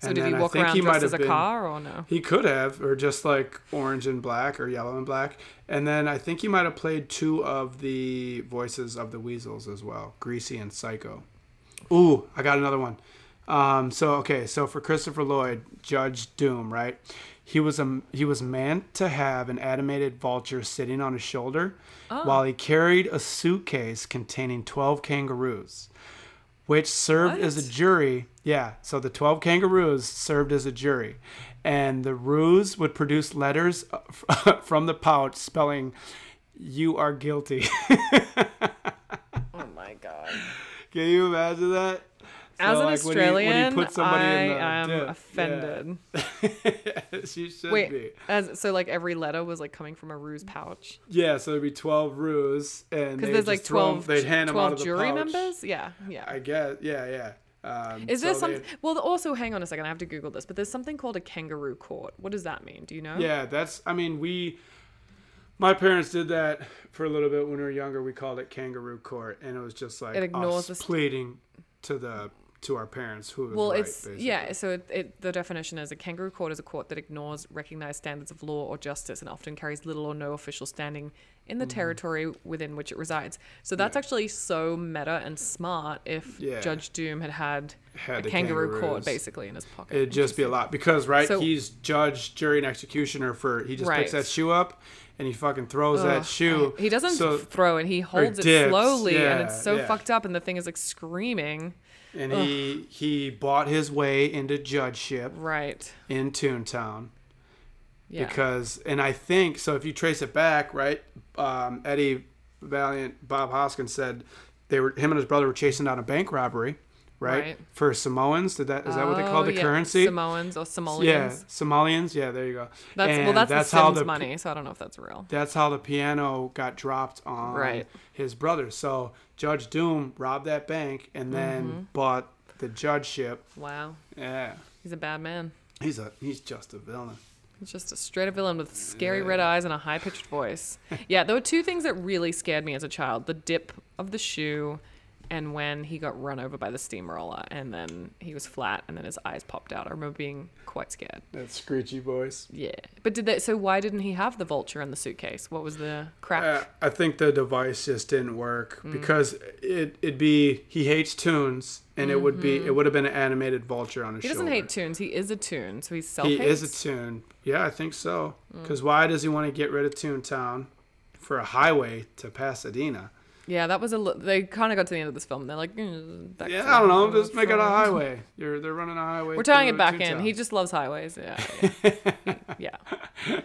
So And did he walk around he dressed as a been- car or no? He could have, or just like orange and black, or yellow and black. And then I think he might have played two of the voices of the Weasels as well, Greasy and Psycho. Ooh, I got another one. Um, so okay, so for Christopher Lloyd, Judge Doom, right? He was a he was meant to have an animated vulture sitting on his shoulder, Oh. while he carried a suitcase containing twelve kangaroos, which served as a jury. Yeah, so the twelve kangaroos served as a jury, and the roos would produce letters uh, from the pouch spelling, "You are guilty." Oh my god! Can you imagine that? As an like, when he- when he Australian, I am dip. Yeah. offended. you should Wait, be. as so like every letter was like coming from a roo's pouch Yeah, so there'd be twelve roos, and because there's like twelve, they'd hand 'em out of the jury pouch. members. Yeah, yeah. I guess, yeah, yeah. Um, Is there so something? they- Well, also, hang on a second. I have to Google this. But there's something called a kangaroo court. What does that mean? Do you know? Yeah, that's. I mean, we. My parents did that for a little bit when we were younger. We called it kangaroo court, and it was just like It ignores us the pleading to the to our parents who Well, right, it's basically. yeah. So it, it, the definition is a kangaroo court is a court that ignores recognized standards of law or justice and often carries little or no official standing in the mm-hmm. territory within which it resides. So that's. Yeah. actually so meta and smart. If Yeah. Judge Doom had had, Had a kangaroo kangaroos. court basically in his pocket, It'd just be a lot because right, So- he's judge, jury, and executioner for. He just Right. picks that shoe up, and he fucking throws that shoe. He doesn't So, throw it. He holds it dips, slowly, and it's so yeah. fucked up. And the thing is like screaming. And he he bought his way into judgeship Right. in Toontown. Yeah. because and I think so. If you trace it back, right, um, Eddie Valiant, Bob Hoskins said they were him and his brother were chasing down a bank robbery, right, Right. for Samoans. Did that is that what they call Oh, the yeah. currency? Samoans or Somalians. yeah, Somalians. Yeah, there you go. That's well, that's, that's the how Sims the money, so I don't know if that's real. that's how the piano got dropped on Right. his brother. So Judge Doom robbed that bank and then Mm-hmm. bought the judgeship. Wow, Yeah, he's a bad man. he's a he's just a villain. He's just a straight up villain with scary red eyes and a high pitched voice. Yeah, there were two things that really scared me as a child: the dip of the shoe, and when he got run over by the steamroller, and then he was flat, and then his eyes popped out. I remember being quite scared. That screechy voice. Yeah, but did they? So why didn't he have the vulture in the suitcase? What was the crack? Uh, I think the device just didn't work Mm. because it it'd be he hates tunes and it would be it would have been an animated vulture on his Mm-hmm. he doesn't shoulder. hate tunes. He is a tune, so he's self. He is a tune. Yeah, I think so. Mm. Because why does he want to get rid of Toontown for a highway to Pasadena? Yeah, that was a. li- They kind of got to the end of this film. They're like, mm, back Yeah, I don't know. Just make it a highway. You're they're running a highway. We're tying it back in. He just loves highways. Yeah, yeah. yeah.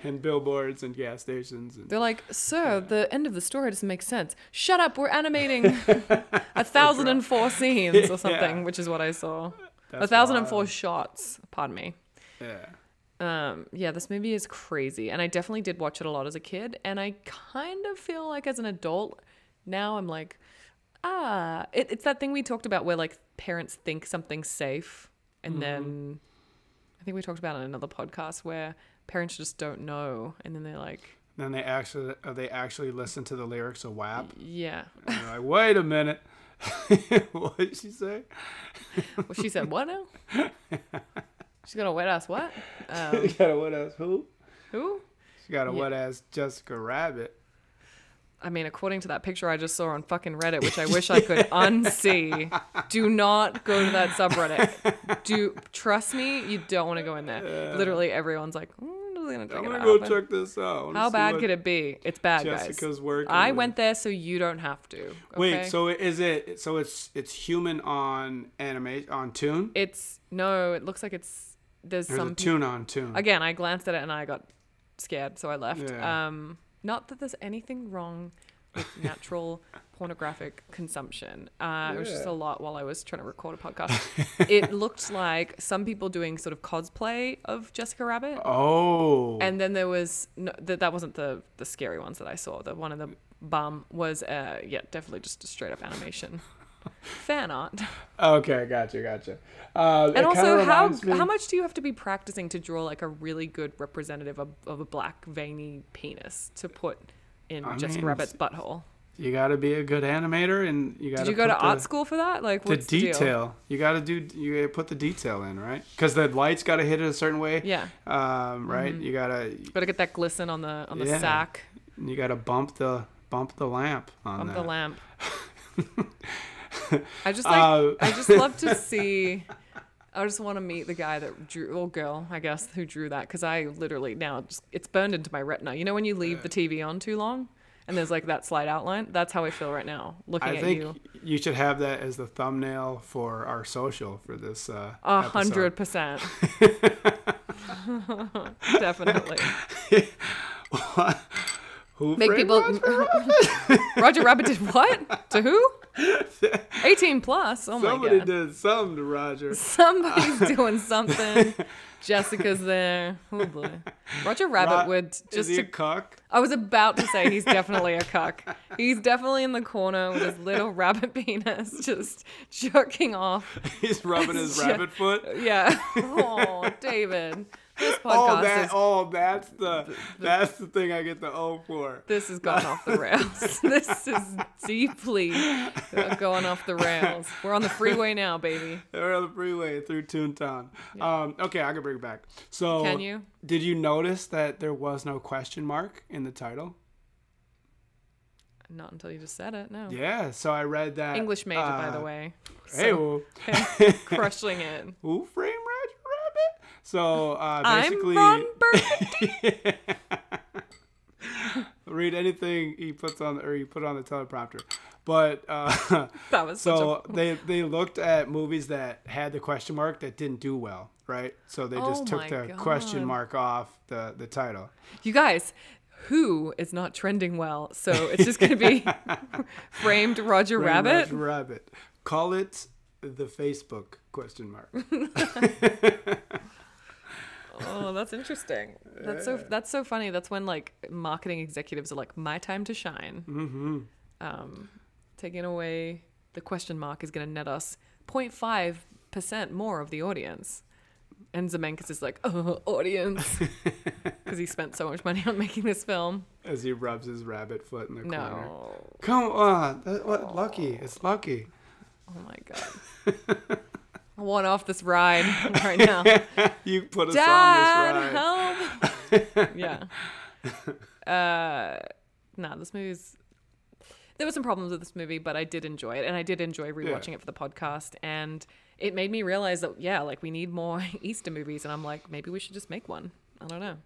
and billboards and gas stations. And, They're like, sir, the end of the story doesn't make sense. Shut up. We're animating a thousand and four scenes or something, Yeah. which is what I saw. a That's thousand and four shots. Pardon me. Yeah. Um, yeah, this movie is crazy, and I definitely did watch it a lot as a kid, and I kind of feel like as an adult now I'm like, ah, it, it's that thing we talked about where like parents think something's safe, and Mm-hmm. then I think we talked about it in another podcast where parents just don't know, and then they're like, then they actually uh, they actually listen to the lyrics of WAP. Yeah. And like, wait a minute. what did she say? Well, she said, what now? She's got a wet ass what? Um, She got a wet ass who? who? She got a Yeah. wet ass Jessica Rabbit. I mean, according to that picture I just saw on fucking Reddit, which I wish I could unsee, do not go to that subreddit. Do trust me, you don't want to go in there. Literally, everyone's like, mm, is it gonna I'm gonna go check this out. How bad could it be? It's bad, Jessica's guys. working. I with. went there, so you don't have to. Wait, so is it? So it's it's human on anime on Tune. it's no. It looks like it's there's, There's some Tune on Tune. Again, I glanced at it and I got scared, so I left. Yeah. Um, not that there's anything wrong with natural pornographic consumption. Uh, It was just a lot while I was trying to record a podcast. it looked like some people doing sort of cosplay of Jessica Rabbit. oh. And then there was no, that that wasn't the the scary ones that I saw. The one of the bum was uh yeah definitely just a straight up animation fan art. okay, gotcha, gotcha. Uh, And also, how me- how much do you have to be practicing to draw like a really good representative of, of a black veiny penis to put in I Jessica mean, Rabbit's butthole? You got to be a good animator, and you got Did you go to the, art school for that? Like, The what's the, detail. You got to do. You gotta put the detail in, right? Because the lights got to hit it a certain way. Yeah, Um, right. You gotta. got to get that glisten on the on the Yeah. sack, You gotta bump the bump the lamp on bump that. the lamp. I just like Uh, I just love to see. I just want to meet the guy that drew, or girl, I guess, who drew that. Because I literally now just, it's burned into my retina. You know when you leave the TV on too long, and there's like that slight outline. That's how I feel right now, looking I at think you. you. should have that as the thumbnail for our social for this. Uh, A hundred percent. Definitely. Who Make people. Roger? Roger Rabbit did what? To who? 18 plus. Oh my god. Somebody did something to Roger. Somebody's doing something. Jessica's there. Oh boy. Roger Rabbit Ro- would Is just he to a cuck? I was about to say he's definitely a cuck. He's definitely in the corner with his little rabbit penis just jerking off. He's rubbing his rabbit foot. Yeah. Oh, David. This podcast Oh, that! is Oh, that's the that's the thing I get the O for. this has gone off the rails. this is deeply uh, going off the rails. We're on the freeway now, baby. We're on the freeway through Toontown. Um, okay, I can bring it back. So, Can you? Did you notice that there was no question mark in the title? Not until you just said it. No. Yeah. So I read that. English major, by uh, the way. Hey, So- well, crushing it. Roger Rabbit? So uh, I'm basically, Ron Burgundy. read anything he puts on or he put on the teleprompter. But uh, That was so a. they they looked at movies that had the question mark that didn't do well, right? So they just Oh took the question mark off the the title. You guys, who is not trending well? So it's just going to be framed Roger Framed Rabbit. Roger Rabbit. Call it the Facebook question mark. Oh, that's interesting. That's so that's so funny. That's when like marketing executives are like, "My time to shine." mm-hmm. Um, taking away the question mark is going to net us 0.5 percent more of the audience. And Zemeckis is like, "Oh, audience," because he spent so much money on making this film. As he rubs his rabbit foot in the corner. No, Come on, that, what, lucky. It's lucky. oh my god. I want off this ride right now. You put us Dad, on this ride. help! yeah. Uh, nah, this movie's. There were some problems with this movie, but I did enjoy it, and I did enjoy rewatching Yeah. it for the podcast, and it made me realize that yeah, like we need more Easter movies, and I'm like, maybe we should just make one. I don't know,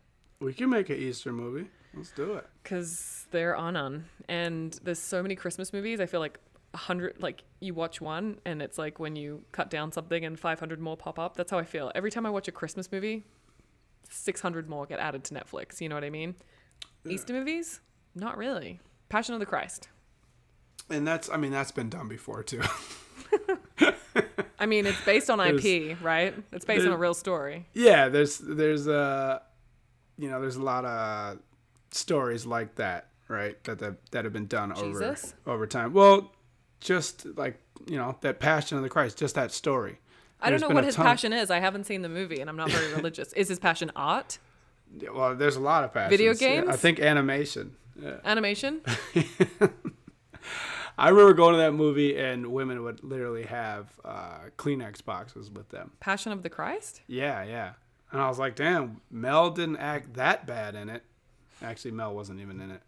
We can make an Easter movie. Let's do it. because there are none, and there's so many Christmas movies. I feel like hundred, like you watch one, and it's like when you cut down something, and 500 more pop up. That's how I feel every time I watch a Christmas movie. 600 more get added to Netflix. You know what I mean? Easter movies? Not really. Passion of the Christ. And that's, I mean, that's been done before too. I mean, it's based on There's- IP, right? It's based on a real story. yeah, there's, there's, uh, you know, there's a lot of stories like that, right? That that, that have been done Jesus? over over time. Well, just like you know, that Passion of the Christ, just that story. I don't There's know what his ton- passion is. I haven't seen the movie, and I'm not very religious. Is his passion art? Well, there's a lot of passions. Video Yeah, I think animation. Yeah. Animation? I remember going to that movie and women would literally have uh, Kleenex boxes with them. Passion of the Christ? Yeah, yeah. And I was like, damn, Mel didn't act that bad in it. Actually, Mel wasn't even in it.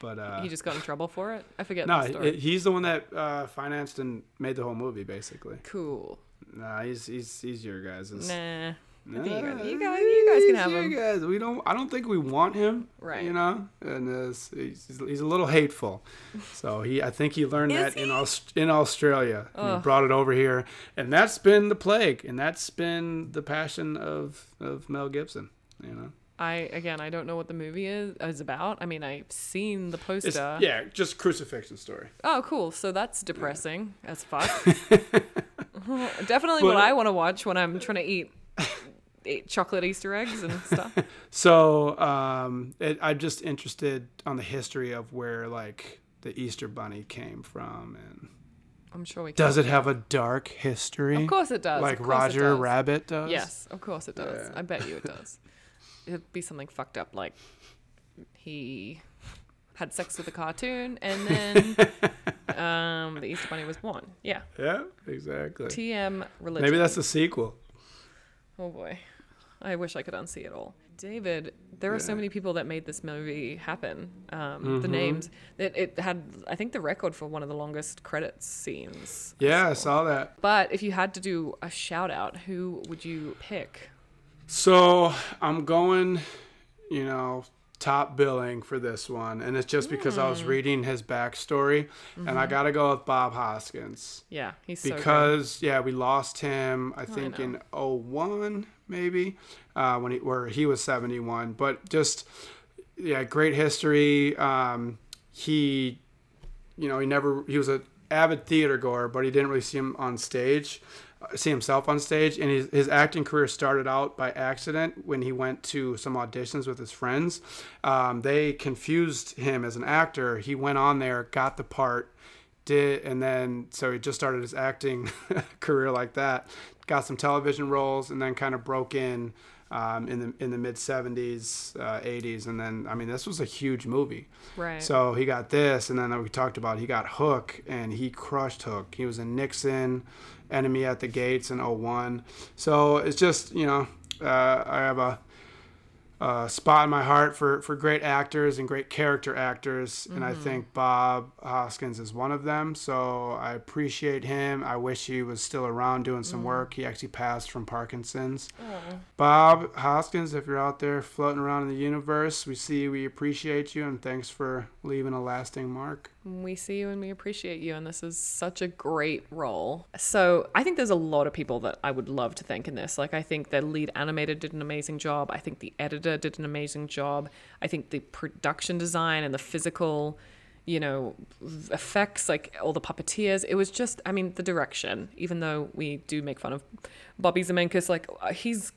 But uh, he just got in trouble for it? I forget no, the story. he's the one that uh, financed and made the whole movie, basically. cool. Nah, he's he's he's your guys'. Nah. Nah, you guys- you guys- you guys can have him. Guys. We don't. I don't think we want him. Right. You know, and uh, he's, he's, a little hateful. So he, I think he learned that in he? Aust- in Australia. And he brought it over here, and that's been the plague, and that's been the passion of of Mel Gibson. You know. I again, I don't know what the movie is is about. I mean, I've seen the It's, poster. yeah, just crucifixion story. Oh, cool. So that's depressing as fuck. Definitely what I want to watch when I'm trying to eat, eat chocolate Easter eggs and stuff. So um, it, I'm just interested on the history of where like the Easter Bunny came from, and I'm sure we can. does it have a dark history? Of course it does. like of course it Roger does. Rabbit does. Yes, of course it does. Yeah. I bet you it does. It'd be something fucked up like he had sex with a cartoon and then um, the Easter Bunny was born. Yeah. Yeah, exactly. TM religion. Maybe that's a sequel. Oh boy. I wish I could unsee it all. David, there are so many people that made this movie happen. Um, The Mhm. names. It, it had, I think, the record for one of the longest credits scenes. Yeah, I saw that. But if you had to do a shout out, who would you pick? So I'm going, you know, top billing for this one, and it's just because I Hmm. was reading his backstory, and I got to go with Bob Hoskins. Yeah, he's so good. because yeah we lost him i think know. in 01 maybe uh, when he where he was 71 but just yeah great history um, he you know he never he was an avid theater goer but he didn't really see him on stage see himself on stage and his, his acting career started out by accident when he went to some auditions with his friends. Um, they confused him as an actor. He went on there got the part did and then so he just started his acting career like that. Got some television roles and then kind of broke in um, in the in the mid 70s uh, 80s and then i mean this was a huge movie. Right. so he got this and then we talked about he got hook and he crushed hook. He was in nixon enemy at the gates in 01 so it's just you know uh, i have a uh, spot in my heart for, for great actors and great character actors, and I think Bob Hoskins is one of them. So I appreciate him. I wish he was still around doing some work. He actually passed from Parkinson's. Bob Hoskins, if you're out there floating around in the universe, we see you, we appreciate you, and thanks for leaving a lasting mark. We see you and we appreciate you, and this is such a great role. So I think there's a lot of people that I would love to thank in this. Like I think the lead animator did an amazing job. I think the editor did an amazing job. I think the production design and the physical, you know, effects, like all the puppeteers. It was just, I mean, the direction. Even though we do make fun of Bobby Zemeckis, like uh, he's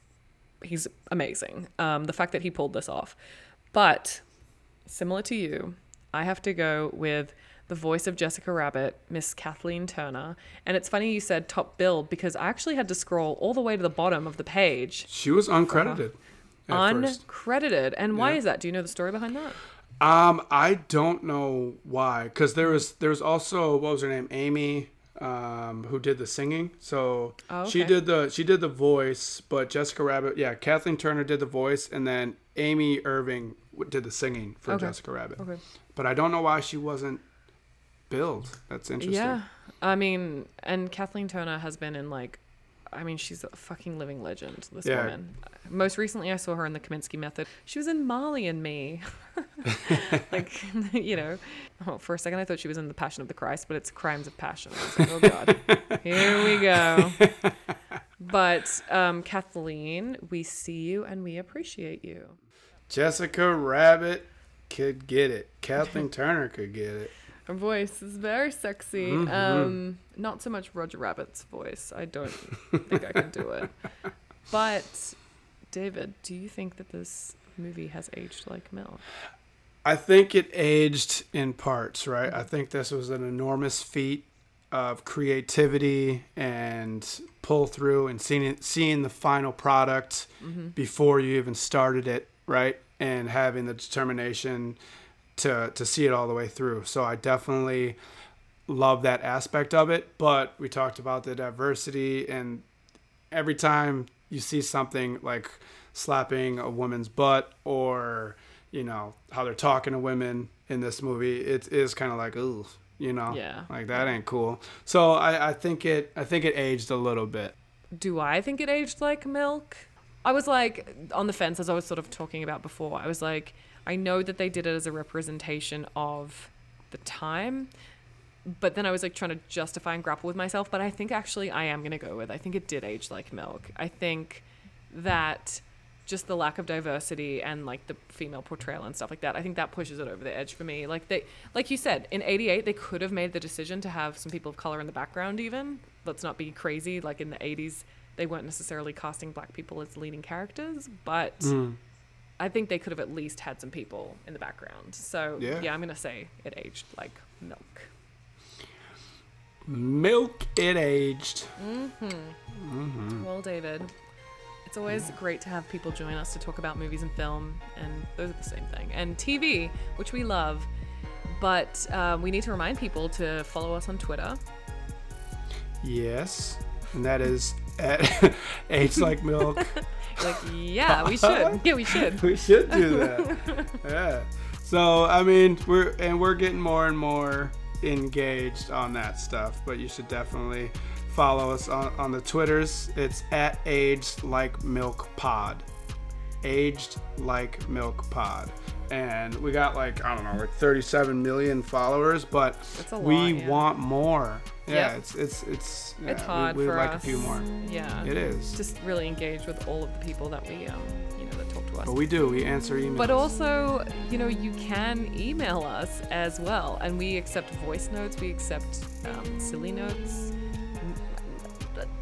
he's amazing. Um, the fact that he pulled this off, but similar to you, I have to go with the voice of Jessica Rabbit, Miss Kathleen Turner. And it's funny you said top billed because I actually had to scroll all the way to the bottom of the page, She was uncredited at first. uncredited. And why Yeah. is that? Do you know the story behind that? Um, I don't know why, because there was there was also what was her name, Amy, um, who did the singing. So Oh, she did the she did the voice, but Jessica Rabbit, yeah, Kathleen Turner did the voice, and then Amy Irving did the singing for Okay. Jessica Rabbit. Okay. But I don't know why she wasn't billed. That's interesting. Yeah. I mean, and Kathleen Turner has been in like, I mean, she's a fucking living legend, this Yeah. woman. Most recently, I saw her in the Kominsky Method. She was in Marley and Me. like, you know, oh, for a second I thought she was in The Passion of the Christ, but it's Crimes of Passion. Like, oh, God. Here we go. But um, Kathleen, we see you and we appreciate you. Jessica Rabbit could get it. Kathleen Turner could get it. Her voice is very sexy. Mm-hmm. Um, not so much Roger Rabbit's voice. I don't think I can do it. But David, do you think that this movie has aged like milk? I think it aged in parts, right? I mm-hmm. think this was an enormous feat of creativity and pull through and seeing it, seeing the final product mm-hmm. before you even started it right? And having the determination to to see it all the way through. So I definitely love that aspect of it. But we talked about the diversity, and every time you see something like slapping a woman's butt or you know how they're talking to women in this movie, it is kind of like ooh, you know, Yeah. like that ain't cool. So I, I think it I think it aged a little bit. do I think it aged like milk? I was like on the fence as I was sort of talking about before. I was like, I know that they did it as a representation of the time, but then I was like trying to justify and grapple with myself. But I think actually I am going to go with I think it did age like milk. I think that just the lack of diversity and like the female portrayal and stuff like that i think that pushes it over the edge for me like they like you said in 88 they could have made the decision to have some people of color in the background even let's not be crazy like in the 80s they weren't necessarily casting black people as leading characters but Mm. I think they could have at least had some people in the background so Yeah. yeah, i'm gonna say it aged like milk Milk it aged. Well, David, it's always great to have people join us to talk about movies and film, and those are the same thing. And TV, which we love, but um, we need to remind people to follow us on Twitter. Yes, and that is at aged like milk. Like, yeah, we should. Yeah, we should. we should do that. yeah. So I mean, we're and we're getting more and more engaged on that stuff. But you should definitely follow us on, on the Twitters. It's at aged like milk pod. Aged like milk pod. And we got like I don't know, like 37 million followers, but a we yeah. want more. Yeah, Yep. it's it's it's yeah, it's we- hard we, would for like us. a few more. Yeah. It is. Just really engage with all of the people that we, um, you know, that talk to us. But we do. We answer emails. But also, you know, you can email us as well, and we accept voice notes. We accept um, silly notes.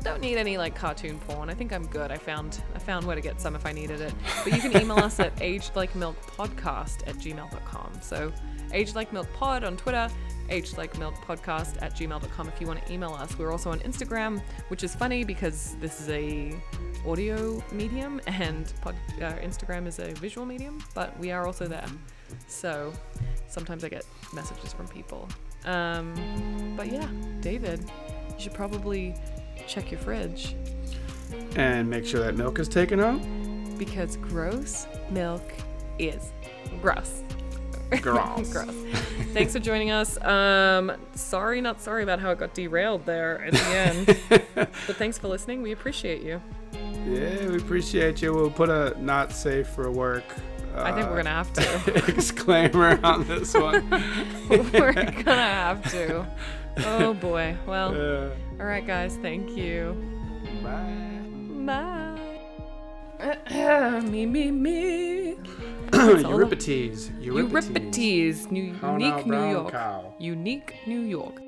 Don't need any like cartoon porn. I think I'm good. I found I found where to get some if I needed it. But you can email us at agedlikemilkpodcast at gmail.com. So agedlikemilkpod on Twitter, agedlikemilkpodcast at gmail.com if you want to email us. We're also on Instagram, which is funny because this is a audio medium and pod, uh, Instagram is a visual medium, but we are also there. So sometimes I get messages from people. Um, but yeah, David, you should probably check your fridge and make sure that milk is taken out. because gross milk is gross. Gross. gross. Thanks for joining us. Um, sorry, not sorry about how it got derailed there at the end. but thanks for listening. We appreciate you. Yeah, we appreciate you. We'll put a not safe for work. Uh, I think we're gonna have to. exclaimer on this one. we're gonna have to. Oh boy. Well, all right, guys. Thank you. bye. Bye. me, me, me. Euripides. Euripides. Euripides, New, unique New York. cow. Unique New York.